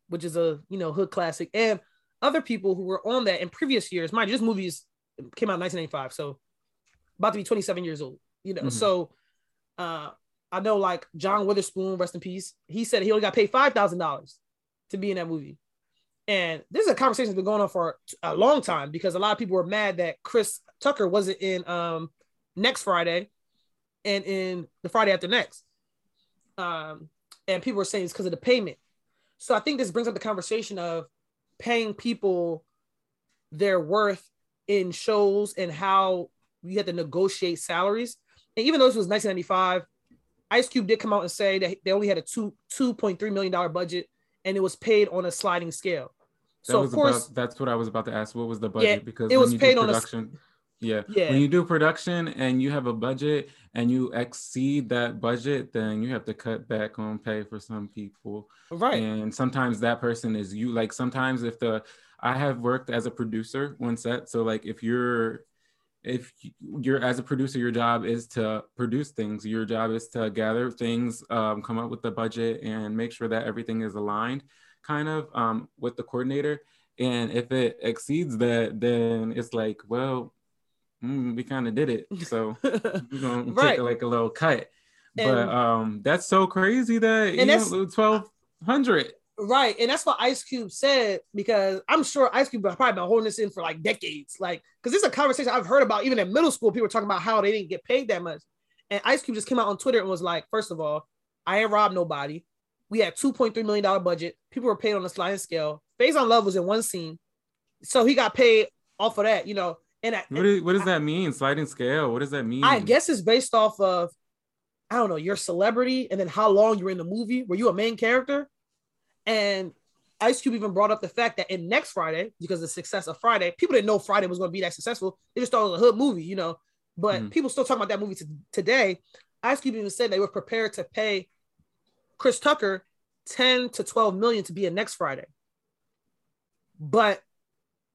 which is a you know hood classic, and other people who were on that in previous years, mind you, this movie is, came out in 1985, so about to be 27 years old, you know. Mhm. So uh I know like John Witherspoon, rest in peace, he said he only got paid five thousand dollars to be in that movie. And this is a conversation that's been going on for a long time because a lot of people were mad that Chris Tucker wasn't in um next Friday and in the Friday after next. Um, and people were saying it's because of the payment. So I think this brings up the conversation of paying people their worth in shows and how you had to negotiate salaries. And even though this was 1995, Ice Cube did come out and say that they only had a two two point three million dollar budget, and it was paid on a sliding scale. That So of course, about, that's what I was about to ask. What was the budget? Yeah, because it was paid on a yeah, yeah, when you do production and you have a budget and you exceed that budget, then you have to cut back on pay for some people. right, And sometimes that person is you. Like sometimes if the I have worked as a producer one set. So like if you're if you're as a producer, your job is to produce things. Your job is to gather things, um, come up with the budget, and make sure that everything is aligned, kind of um, with the coordinator. And if it exceeds that, then it's like, well, mm, we kind of did it, so we're gonna Right. take like a little cut. but um, that's so crazy that And that's- twelve hundred. right. And that's what Ice Cube said because I'm sure Ice Cube has probably been holding this in for like decades. Like, because this is a conversation I've heard about even in middle school. People were talking about how they didn't get paid that much. And Ice Cube just came out on Twitter and was like, first of all, I ain't robbed nobody. We had $2.3 million budget. People were paid on a sliding scale. Faizon Love was in one scene. So he got paid off of that, you know. And I, What, is, what does that mean? Sliding scale. What does that mean? I guess it's based off of, I don't know, your celebrity and then how long you're in the movie. Were you a main character? And Ice Cube even brought up the fact that in next Friday, because of the success of Friday, people didn't know Friday was going to be that successful. They just thought it was a hood movie, you know. But Mhm. people still talking about that movie to, today. Ice Cube even said they were prepared to pay Chris Tucker 10 to 12 million to be in next Friday. But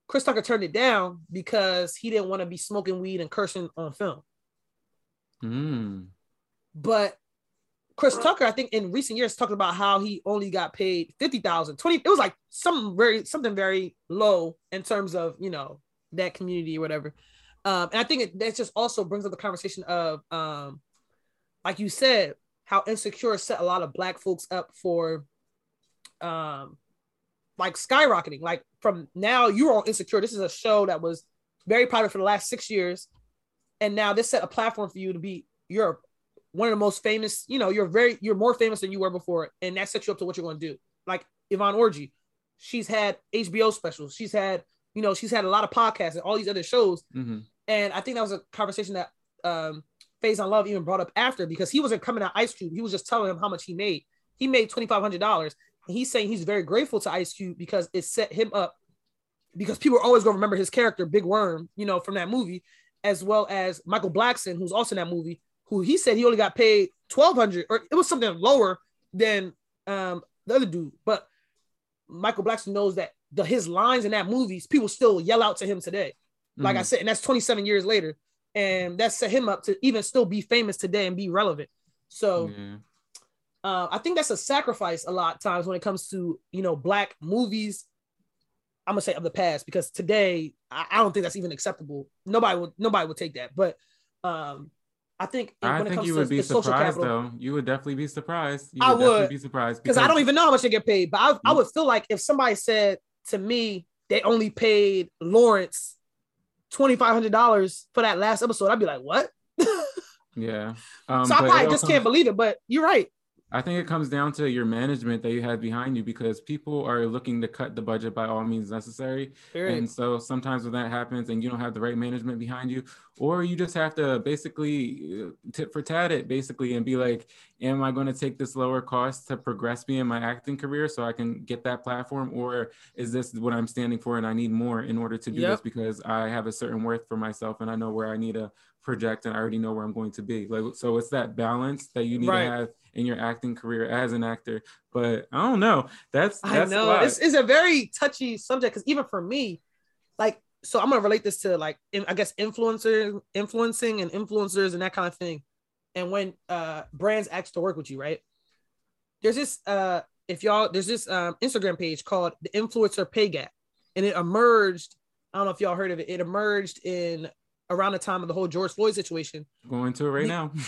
Chris Tucker turned it down because he didn't want to be smoking weed and cursing on film. Mm. But Chris Tucker, I think in recent years, talked about how he only got paid 50,000, 20. It was like something very, something very low in terms of, you know, that community or whatever. Um, and I think it, that just also brings up the conversation of, um, like you said, how insecure set a lot of black folks up for, um, like skyrocketing. Like from now, you're on insecure. This is a show that was very popular for the last six years, and now this set a platform for you to be. You're one of the most famous. You know, you're very, you're more famous than you were before, and that sets you up to what you're going to do. Like Yvonne Orji, she's had HBO specials. She's had, you know, she's had a lot of podcasts and all these other shows. hmm And I think that was a conversation that um Faizon Love even brought up after because he wasn't coming at Ice Cube. He was just telling him how much he made. He made twenty five hundred dollars. He's saying he's very grateful to Ice Cube because it set him up because people are always gonna remember his character, Big Worm, you know, from that movie, as well as Michael Blackson, who's also in that movie, who he said he only got paid twelve hundred, or it was something lower than um the other dude. But Michael Blackson knows that the his lines in that movies, people still yell out to him today. Like I Mhm. said, and that's 27 years later. And that set him up to even still be famous today and be relevant. So Yeah. Uh, I think that's a sacrifice a lot of times when it comes to you know black movies. I'm gonna say of the past because today I, I don't think that's even acceptable. Nobody would nobody would take that. But um, I think I when it think comes you to would be the social surprised capital, though. You would definitely be surprised. You I would, be surprised because I don't even know how much they get paid. But I, I Mm. would feel like if somebody said to me they only paid Lawrence twenty five hundred dollars for that last episode, I'd be like, what? Yeah. Um, so I probably just can't believe it. But you're right. I think it comes down to your management that you have behind you because people are looking to cut the budget by all means necessary. And so sometimes when that happens and you don't have the right management behind you, or you just have to basically uh, tit for tat it basically and be like, am I going to take this lower cost to progress me in my acting career so I can get that platform? Or is this what I'm standing for and I need more in order to do Yep. this because I have a certain worth for myself and I know where I need to project and I already know where I'm going to be. Like so it's that balance that you need Right. to have in your acting career as an actor. But I don't know. That's I that's know why. this is a very touchy subject because even for me, like, so I'm gonna relate this to like, in- I guess influencer, influencing and influencers and that kind of thing. And when uh brands ask to work with you, right? There's this uh if y'all there's this um Instagram page called the Influencer Pay Gap, and it emerged. I don't know if y'all heard of it. It emerged in around the time of the whole George Floyd situation. going to it right now.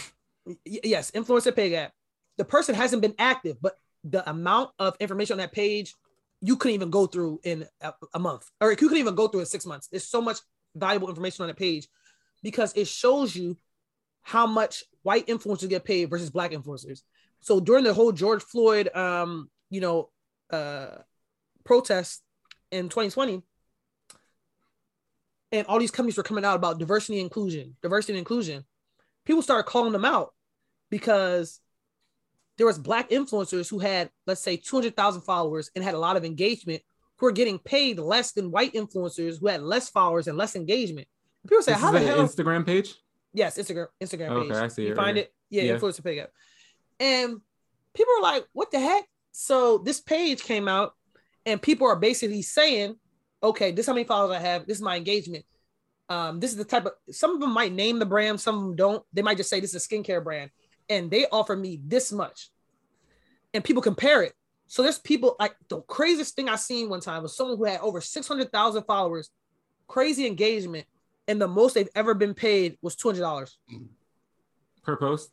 Yes, influencer pay gap. The person hasn't been active, but the amount of information on that page you couldn't even go through in a, a month, or you couldn't even go through in six months. There's so much valuable information on that page because it shows you how much white influencers get paid versus black influencers. So during the whole George Floyd, um, you know, uh, protest in 2020, and all these companies were coming out about diversity and inclusion, diversity and inclusion. People started calling them out because there was black influencers who had, let's say, 200,000 followers and had a lot of engagement who are getting paid less than white influencers who had less followers and less engagement. People say, This how is the hell? Instagram page. Yes, Instagram, Instagram Okay, page. I see You it find right it? Yeah, Yeah. influencer gap. And people are like, what the heck? So this page came out, and people are basically saying, okay, this is how many followers I have, this is my engagement. Um, this is the type of some of them might name the brand, some of them don't. They might just say this is a skincare brand, and they offer me this much. And people compare it. So there's people like the craziest thing I seen one time was someone who had over 600,000 followers, crazy engagement, and the most they've ever been paid was $200 per post.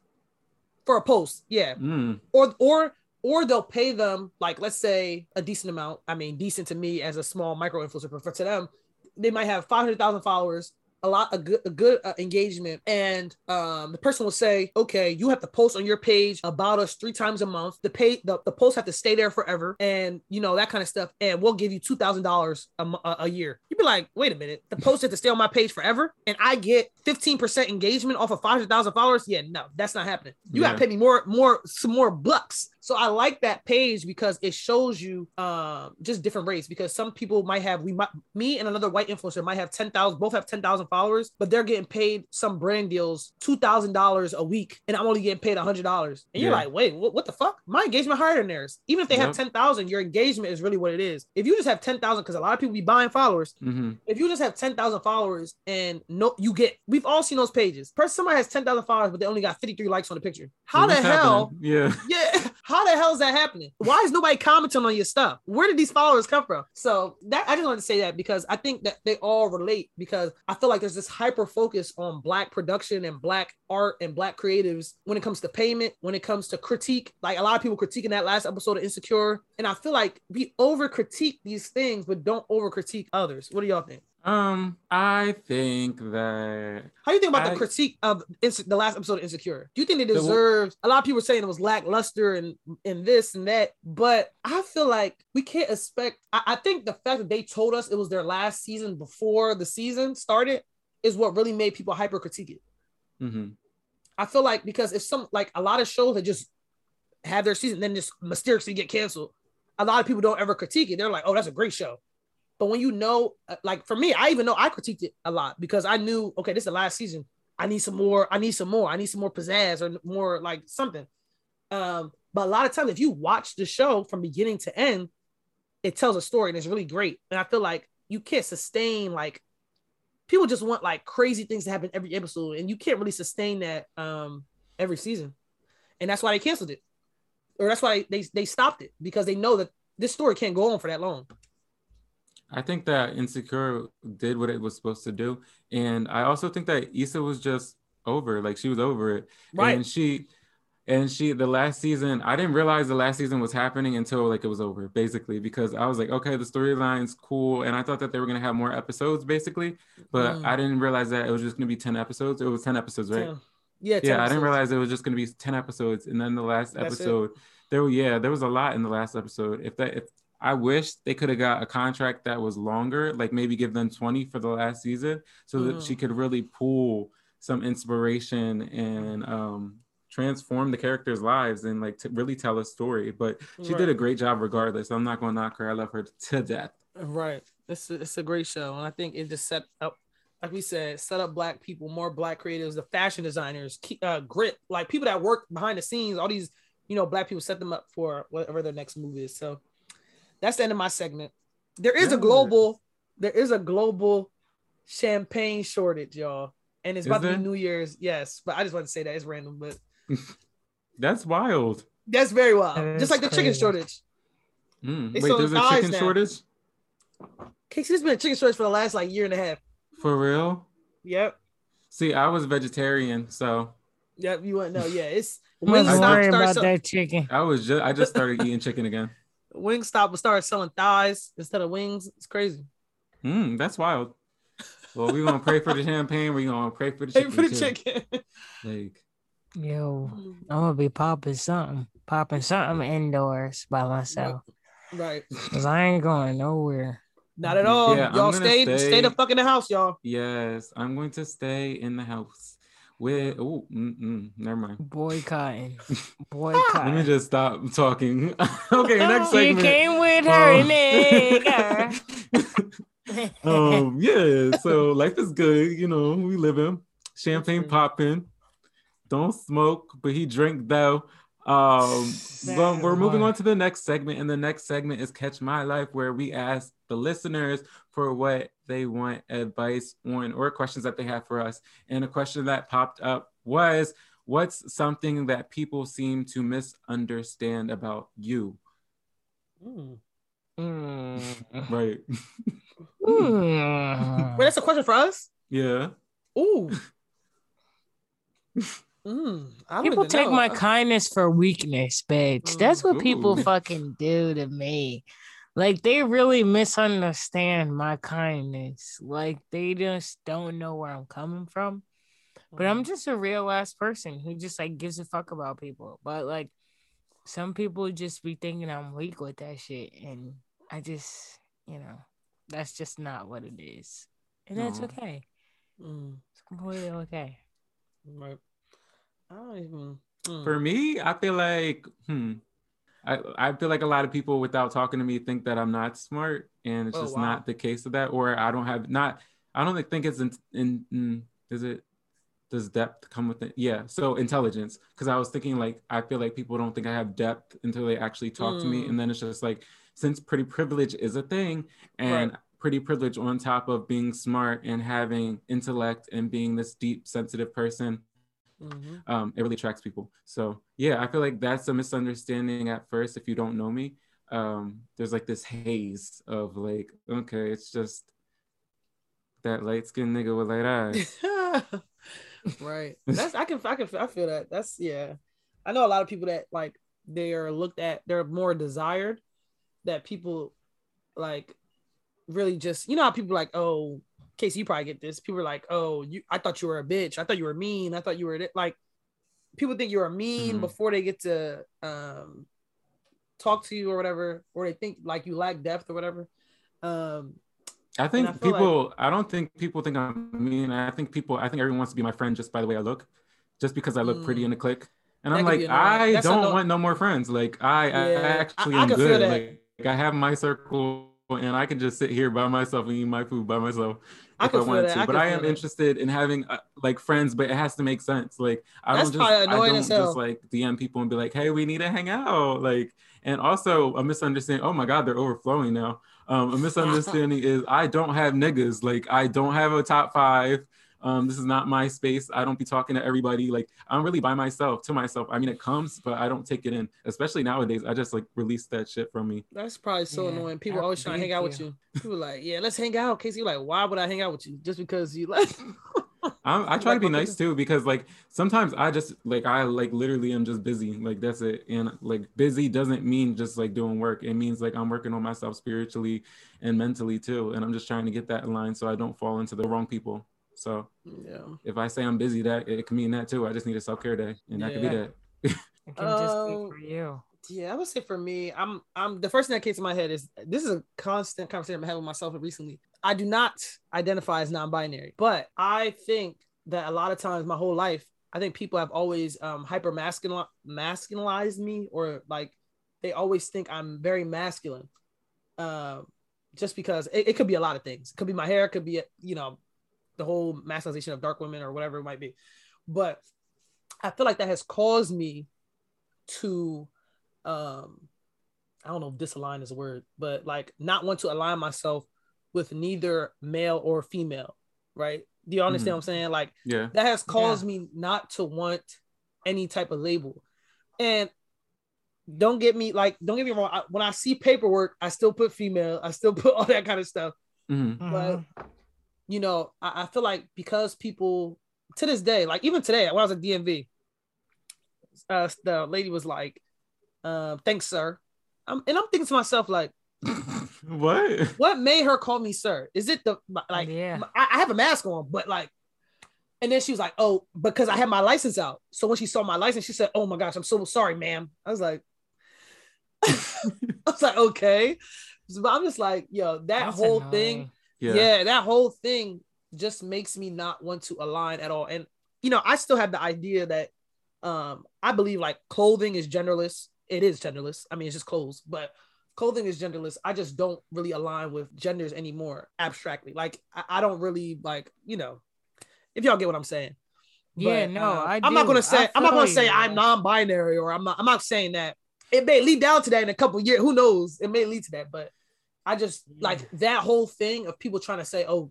for a post. Yeah. Mm. Or or or they'll pay them like let's say a decent amount. I mean, decent to me as a small micro influencer, but for to them, they might have 500,000 followers, a lot a good a good uh, engagement and um the person will say, "Okay, you have to post on your page about us 3 times a month. The pay the, the posts have to stay there forever and you know that kind of stuff and we'll give you $2,000 a, a a year." You'd be like, "Wait a minute. The post has to stay on my page forever and I get 15% engagement off of 500,000 followers?" Yeah, no, that's not happening. You gotta pay me more more some more bucks. So I like that page because it shows you um just different rates because some people might have we might me and another white influencer might have 10,000 both have 10,000 followers but they're getting paid some brand deals $2,000 a week and I'm only getting paid $100 and you're like wait what, what the fuck my engagement higher than theirs even if they have 10,000 your engagement is really what it is if you just have 10,000 because a lot of people be buying followers hmm if you just have 10,000 followers and no, you get, we've all seen those pages. Person, somebody has 10,000 followers, but they only got 53 likes on the picture. How the hell? Yeah. Yeah. How the hell is that happening? Why is nobody commenting on your stuff? Where did these followers come from? So that I just wanted to say that because I think that they all relate because I feel like there's this hyper focus on black production and black art and black creatives when it comes to payment, when it comes to critique. Like a lot of people critiquing that last episode of Insecure. And I feel like we over critique these things, but don't over critique others. What do y'all think? Um, I think that How do you think about I- the critique of Inse- the last episode of Insecure? Do you think they The- A lot of people were saying it was lackluster and and this and that, but I feel like we can't expect. I, I think the fact that they told us it was their last season before the season started is what really made people hyper critique it. mhm. I feel like because if some like a lot of shows that just have their season then just mysteriously get canceled, a lot of people don't ever critique it. They're like, "Oh, that's a great show." But when you know, uh, like for me, I even know I critiqued it a lot because I knew, okay, this is the last season. I need some more. I need some more. I need some more pizzazz or more like something. Um, but a lot of times, if you watch the show from beginning to end, it tells a story and it's really great. And I feel like you can't sustain like people just want like crazy things to happen every episode, and you can't really sustain that um every season. And that's why they canceled it, or that's why they they stopped it because they know that this story can't go on for that long. I think that Insecure did what it was supposed to do. And I also think that Issa was just over, like she was over it. Right. And she and she the last season, I didn't realize the last season was happening until like it was over, basically, because I was like, okay, the storyline's cool. And I thought that they were gonna have more episodes, basically, but Mm. I didn't realize that it was just gonna be 10 episodes. It was 10 episodes, right? So, Yeah, 10 yeah, I didn't realize it was just gonna be ten episodes, and then the last That's it. episode, there, were- yeah, there was a lot in the last episode. If that, if I wish they could have got a contract that was longer, like maybe give them twenty for the last season, so that Mhm. she could really pull some inspiration and um transform the characters' lives and like to really tell a story. But she did a great job regardless. I'm not gonna knock her. I love her to death. Right. It's a, it's a great show, and I think it just set up, like we said, set up black people, more black creatives, the fashion designers, uh, grit, like people that work behind the scenes. All these, you know, black people set them up for whatever their next move is. So that's the end of my segment. There is a global, there is a global champagne shortage, y'all, and it's Is about to be New Year's. Yes, but I just want to say that it's random, but That's wild. that's very wild. That just like the chicken shortage. Mm. They Wait, there's a chicken now. shortage Casey, there's been a chicken shortage for the last like year and a half. for real. Yep. See, I was vegetarian, so Yep, you wouldn't know. Yeah, it's I'm Wingstop starts about sell- that chicken. I was just I just started eating chicken again. Wingstop will start selling thighs instead of wings. It's crazy. Mm, that's wild. Well, we're gonna pray for the champagne. We're gonna pray for the Pay chicken. for the too. chicken. Like, Yo, I'm gonna be popping something, popping something indoors by myself, right. cause I ain't going nowhere. Not at all. Yeah, y'all stay, stay- stay the fuck in the house, y'all. yes, I'm going to stay in the house with. Oh, never mind. Boycotting, Boycott. Let me just stop talking. okay, next She segment. came with her Um, nigga. um, yeah. So life is good. You know, we living. Champagne popping. Don't smoke, but he drink though. Um, but we're moving on to the next segment, and the next segment is Catch My Life, where we ask the listeners for what they want advice on or questions that they have for us. And a question that popped up was, "What's something that people seem to misunderstand about you?" Mm. Mm. Right? Mm. Wait, that's a question for us. yeah. Ooh. Mm, I People take know. my kindness for weakness, bitch. That's what people Ooh. fucking do to me. Like they really misunderstand my kindness. Like they just don't know where I'm coming from. But I'm just a real ass person who just like gives a fuck about people. But like some people just be thinking I'm weak with that shit. And I just, you know, that's just not what it is. And that's Aw. okay. Mm, It's completely okay. right. I don't even. mm. For me, I feel like, hmm, I, I feel like a lot of people without talking to me think that I'm not smart, and it's Oh, just wow. not the case of that, or I don't have not, I don't think it's in, in, in is it, does depth come with it? Yeah, so intelligence, because I was thinking like, I feel like people don't think I have depth until they actually talk to me, Mm. and then it's just like, since pretty privilege is a thing, and Right. pretty privilege on top of being smart and having intellect and being this deep, sensitive person, Mhm. um, it really attracts people. So yeah, I feel like that's a misunderstanding at first if you don't know me. Um, there's like this haze of like, okay, it's just that light skinned nigga with light eyes. right. That's I can I can I feel that. That's yeah. I know a lot of people that like they are looked at. They're more desired. That people like really just you know how people like oh Casey you probably get this. People are like oh you I thought you were a bitch. I thought you were mean. I thought you were like people think you're mean Mhm. before they get to um talk to you or whatever or they think like you lack depth or whatever. Um I think I feel like- people, I don't think people think I'm mean. I think people, I think everyone wants to be my friend just by the way I look, just because I look pretty Mm. in the clique. And That I'm like. I don't anno- want no more friends. Like I, I Yeah, actually I- I am good. Like, I have my circle and I can just sit here by myself and eat my food by myself. I if I wanted to. I but I am interested in having uh, like friends, but it has to make sense. Like I That's don't just I don't just like DM people and be like, hey, we need to hang out. Like, and also a misunderstanding. Oh my God, they're overflowing now. Um, a misunderstanding is I don't have niggas. Like I don't have a top five. Um, this is not my space. I don't be talking to everybody. Like I'm really by myself, to myself. I mean, it comes, but I don't take it in. Especially nowadays, I just like release that shit from me. That's probably so Yeah, annoying. People I always trying to hang believe out with you. People like, yeah, let's hang out. Casey, you're like, why would I hang out with you? Just because you like I'm, I try to be nice too because like sometimes I just like I like literally am just busy like that's it and like busy doesn't mean just like doing work it means like I'm working on myself spiritually and mentally too and I'm just trying to get that in line so I don't fall into the wrong people So Yeah. if I say I'm busy, that it can mean that too. I just need a self care day, and that could be that. It can just Um, be for you. Yeah, I would say for me, I'm I'm the first thing that came to my head is this is a constant conversation I'm having with myself recently. I do not identify as non-binary, but I think that a lot of times my whole life, I think people have always um hyper masculinized me or like they always think I'm very masculine. Um just because it, it could be a lot of things. It could be my hair, it could be you know, the whole masculinization of dark women or whatever it might be. But I feel like that has caused me to um I don't know if disalign is a word, but like not want to align myself with neither male or female, right? Do you understand Mhm. what I'm saying? Like Yeah. that has caused me not to want any type of label. And don't get me like don't get me wrong. I, when I see paperwork, I still put female, I still put all that kind of stuff. hmm But Mhm. You know, I, I feel like because people to this day, like even today when I was at DMV, uh, the lady was like, um, "Thanks, sir," um, and I'm thinking to myself like, what? what made her call me sir? Is it the like? Yeah. I, I have a mask on, but like, and then she was like, "Oh, because I had my license out." So when she saw my license, she said, "Oh my gosh, I'm so sorry, ma'am." I was like, I was like, okay, but I'm just like, yo, that That's whole annoying. thing Yeah. yeah. that whole thing just makes me not want to align at all. And you know i still have the idea that um i believe like clothing is genderless. It is genderless. I mean it's just clothes but clothing is genderless. I just don't really align with genders anymore abstractly. Like i, I don't really like you know if y'all get what i'm saying. Yeah, But, no, uh, I i'm not gonna say i'm not gonna you, say i'm non-binary or i'm not i'm not saying that. It may lead down to that in a couple years. Who knows? It may lead to that but I just like that whole thing of people trying to say, oh,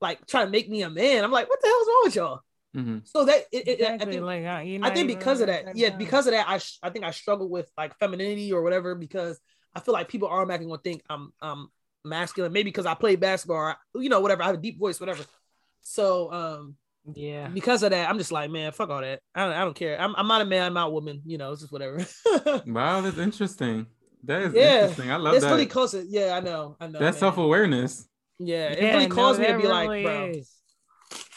like trying to make me a man. I'm like, what the hell's wrong with y'all? hmm So that it, it, I think like, uh, you're I think because of writing that, yeah, down. because of that, I sh- I think I struggle with like femininity or whatever because I feel like people automatically gonna think I'm I'm masculine, maybe because I play basketball, or, you know, whatever. I have a deep voice, whatever. So um yeah, because of that, I'm just like, man, fuck all that. I don't, I don't care. I'm, I'm not a man, I'm not a woman. You know, it's just whatever. Wow, that's interesting. That is Yeah, interesting. I love it's that. really close. to- Yeah, I know. I know. that's man. self awareness. Yeah, it Yeah, really no, caused me to that be like, bro. is.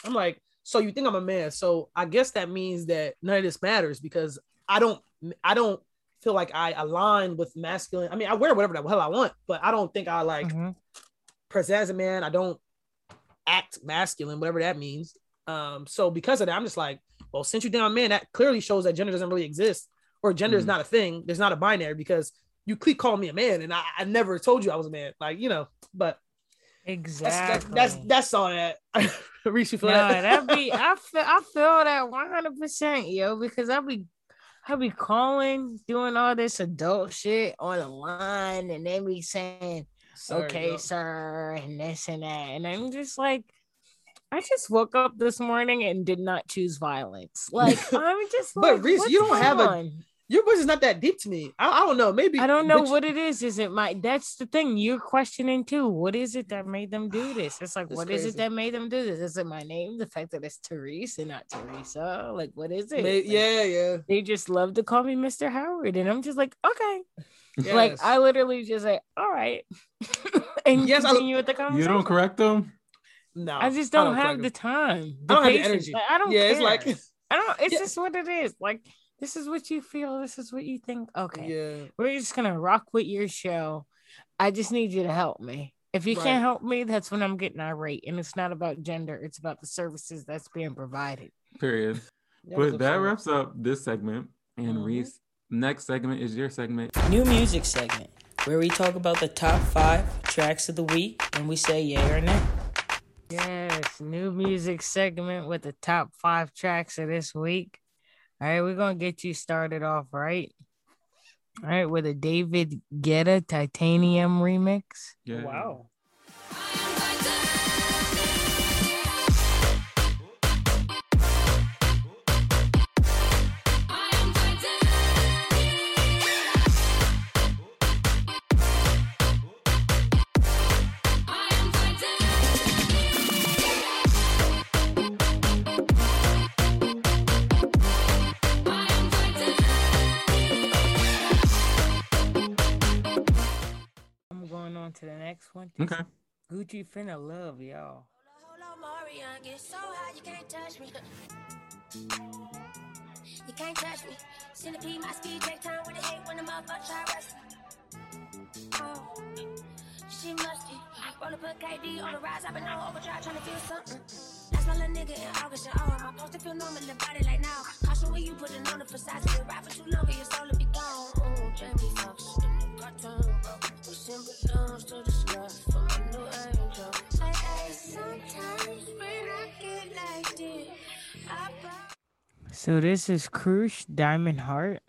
I'm like, so you think I'm a man? So I guess that means that none of this matters because I don't, I don't feel like I align with masculine. I mean, I wear whatever the hell I want, but I don't think I like Mhm. present as a man. I don't act masculine, whatever that means. Um, so because of that, I'm just like, well, since you're down man, that clearly shows that gender doesn't really exist or gender is Mhm. not a thing. There's not a binary because you keep calling me a man and I, I never told you I was a man. Like, you know, but Exactly. that's that's, that's all that. Reach you for no, that. that be I feel I feel that one hundred percent, yo, because I be I be calling, doing all this adult shit on the line, and they be saying, Sorry, "Okay, sir," and this and that, and I'm just like, I just woke up this morning and did not choose violence. Like I'm just But Reese, you don't have a- on? Your voice is not that deep to me. I, I don't know. Maybe I don't know but what it is. Is it my? That's the thing. You're questioning too. What is it that made them do this? It's like, It's what is crazy. it that made them do this? Is it my name? The fact that it's Therese and not Teresa? Like, what is it? May- Like, yeah, yeah. They just love to call me Mr. Howard, and I'm just like, okay. Like, I literally just say, all right, and Yes, I- continue with the You don't correct them? no, I just don't, have the it. time. I don't have the energy. Like, I don't. Yeah, care. it's like I don't. It's Yeah. just what it is. Like, this is what you feel. This is what you think. Okay yeah. we're just gonna rock with your show. I just need you to help me. If you Right. can't help me, that's when I'm getting irate. And it's not about gender, it's about the services that's being provided. Period. That but that absurd. wraps up this segment. And Mhm. Reese, next segment is your segment. New music segment where we talk about the top five tracks of the week and we say yay or nay. Yes, new music segment with the top five tracks of this week. All right, we're gonna get you started off right. All right, with a David Guetta Titanium remix. Yeah. Wow. On to the next one. Okay. Gucci finna love y'all. Omarion, get so high you can't touch me. You can't touch me. Centipede, my speed, take time with the hate when the motherfucker try to rush me. Oh, she musty. Roll up a KD on the rise, I've been on overdrive trying to feel something. That's my little nigga in August and oh, I'm supposed to feel normal in the body like now. Caution when you put it on the facade, you ride for too long and your soul will be gone. Ooh, Jamie Foxx in the cartoon. We simple downs to discuss for my new angel. Hey, hey, sometimes when I get like this, I bow. So this is Crush Diamond Heart.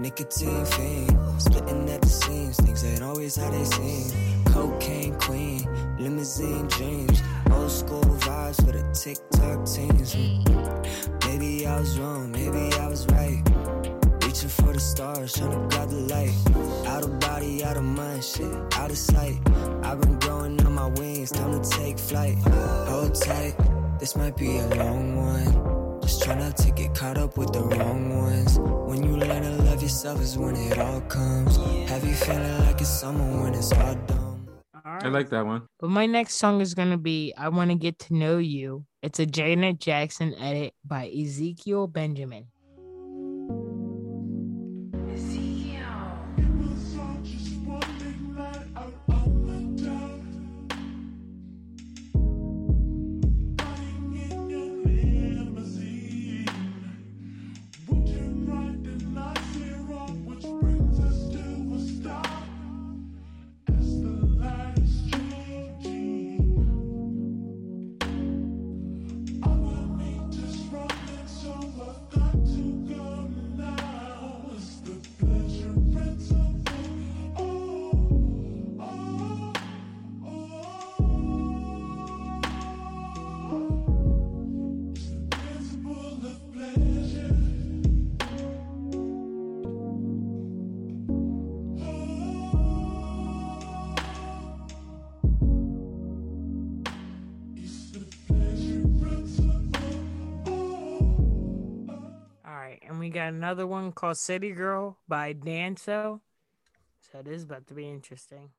Nicotine fiend, splitting at the seams. Things ain't always how they seem. Cocaine queen, limousine dreams, old school vibes for the TikTok teens. Maybe I was wrong, maybe I was right. Reaching for the stars, trying to grab the light. Out of body, out of mind, shit, out of sight. I've been growing on my wings, time to take flight. Hold tight, this might be a long one. Just try not to get caught up with the wrong ones. When you learn to love yourself is when it all comes. Have you feeling like it's summer when it's all done? I like that one. But my next song is gonna be "I Want to Get to Know You." It's a Janet Jackson edit by Ezekiel Benjamin. Got another one called "City Girl" by Danso. So this is about to be interesting.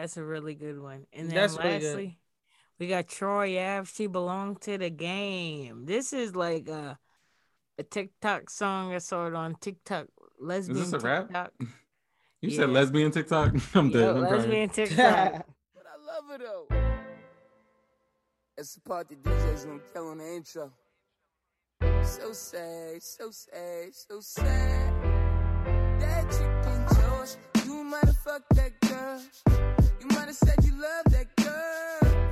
That's a really good one. And then That's really lastly, we got Troy Ave. She belonged to the game. This is like a a TikTok song I saw it on TikTok. Lesbian this a rap? TikTok. You Yeah. said lesbian TikTok? I'm Yo, dead. I'm crying. lesbian TikTok. But I love it though. It's the part the DJ's gonna kill on the intro. So sad, so sad, so sad. That chicken Josh, you might have fucked that girl. You might have said you love that girl.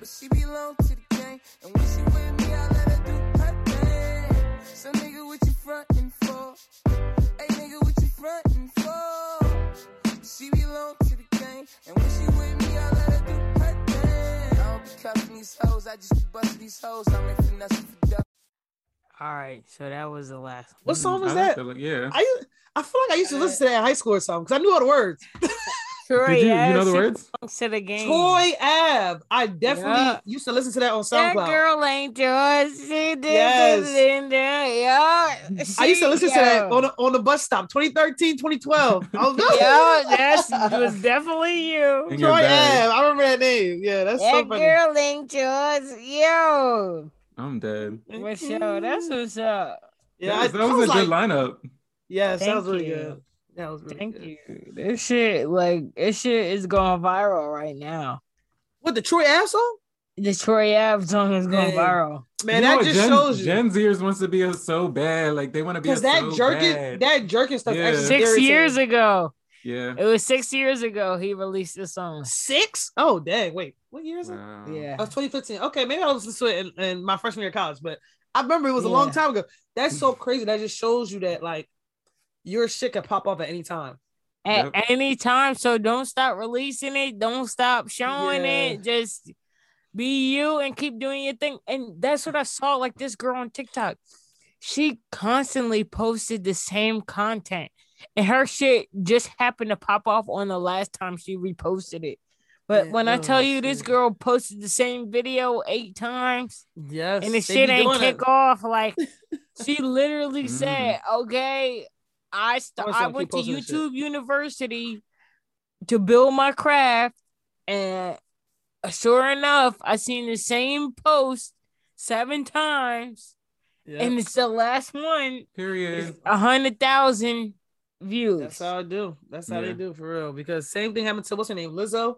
But she belong to the gang. And when she with me, I let her do her thing. So nigga, what you frontin' for? Hey nigga, what you frontin' for? She belong to the gang. And when she with me, I let her do her thing. I don't be cuffing these hoes, I just be busting these hoes. I'm in finesse for dough. All right, so that was the last. What song was I that? the- yeah. I I feel like I used to listen to that in high school or something because I knew all the words. Troy Did you- you know the words? belongs to the game. Troy Ave. I definitely Yeah. used to listen to that on SoundCloud. That girl ain't yours. She did Yes. this and that. Yeah. I used to listen to that on the, on the bus stop 2013, 2012. I was Yo, that was definitely you. In Troy. Ave. I remember that name. Yeah, that's so That funny. girl ain't yours. Yo. I'm dead. For sure. That's mm-hmm. what's up. Yeah, that I- was, that was was a good lineup. Yeah, that Thank was really you. good. That was really Thank good. you. This shit, like, this shit is going viral right now. What the Troy Ave song? The Troy Ave song is going Dang. viral. Man, You that what? just Gen, shows you. Gen Zers wants to be a, so bad. Like they want to be a Because that so jerking, bad. that jerking stuff. Yeah. actually Six years ago. yeah. It was six years ago he released the song. Six? Oh, dang. Wait, what year is it? Wow. Yeah. Oh, 2015. Okay, maybe I was listening to it in, in my freshman year of college, but I remember it was a long time ago. That's so crazy. That just shows you that like your shit can pop off at any time. At Yep. any time. So don't stop releasing it. Don't stop showing Yeah. it. Just be you and keep doing your thing. And that's what I saw. Like this girl on TikTok. She constantly posted the same content. And her shit just happened to pop off on the last time she reposted it. But Yeah, when I tell you this girl posted the same video eight times, Yes. and the shit be ain't kick it. off. Like she literally Mm. said, "Okay, I st- I gotta went to. YouTube University to build my craft, and uh, sure enough, I seen the same post seven times, Yeah. and it's the last one, Period. a hundred thousand views. That's how I do. That's how Yeah. they do for real. Because same thing happened to what's her name, Lizzo.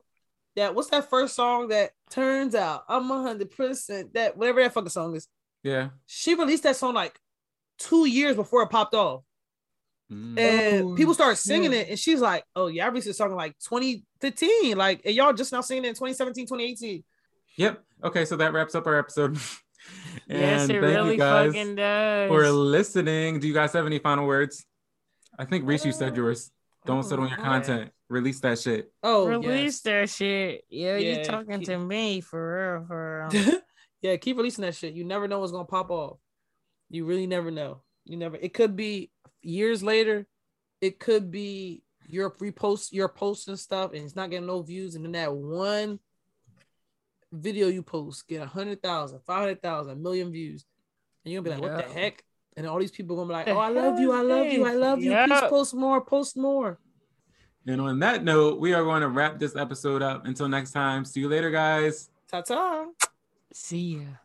That what's that first song that turns out I'm a hundred percent that whatever that fucking song is. Yeah. She released that song like two years before it popped off. And Oh, people started oh, singing yeah. it, and she's like, "Oh yeah, I released this song in like 2015, like, and y'all just now singing it in 2017, 2018." Yep. Okay, so that wraps up our episode. and yes, it thank really you guys fucking does. for listening. Do you guys have any final words? I think Reese, you said yours. Don't oh, sit on your content. Release that shit. Oh, Release that shit. Yeah, Yeah, you talking keep- to me for real, for real. yeah, keep releasing that shit. You never know what's gonna pop off. You really never know. You never. It could be years later. It could be your repost, your posting stuff, and it's not getting no views, and then that one video you post get a hundred thousand, five hundred thousand, a million views, and you're gonna be like, "What the heck?" And all these people gonna be like, "Oh, I love you, I love you, I love you. Yeah. Please post more, post more." And on that note, we are going to wrap this episode up. Until next time, see you later, guys. Ta ta. See ya.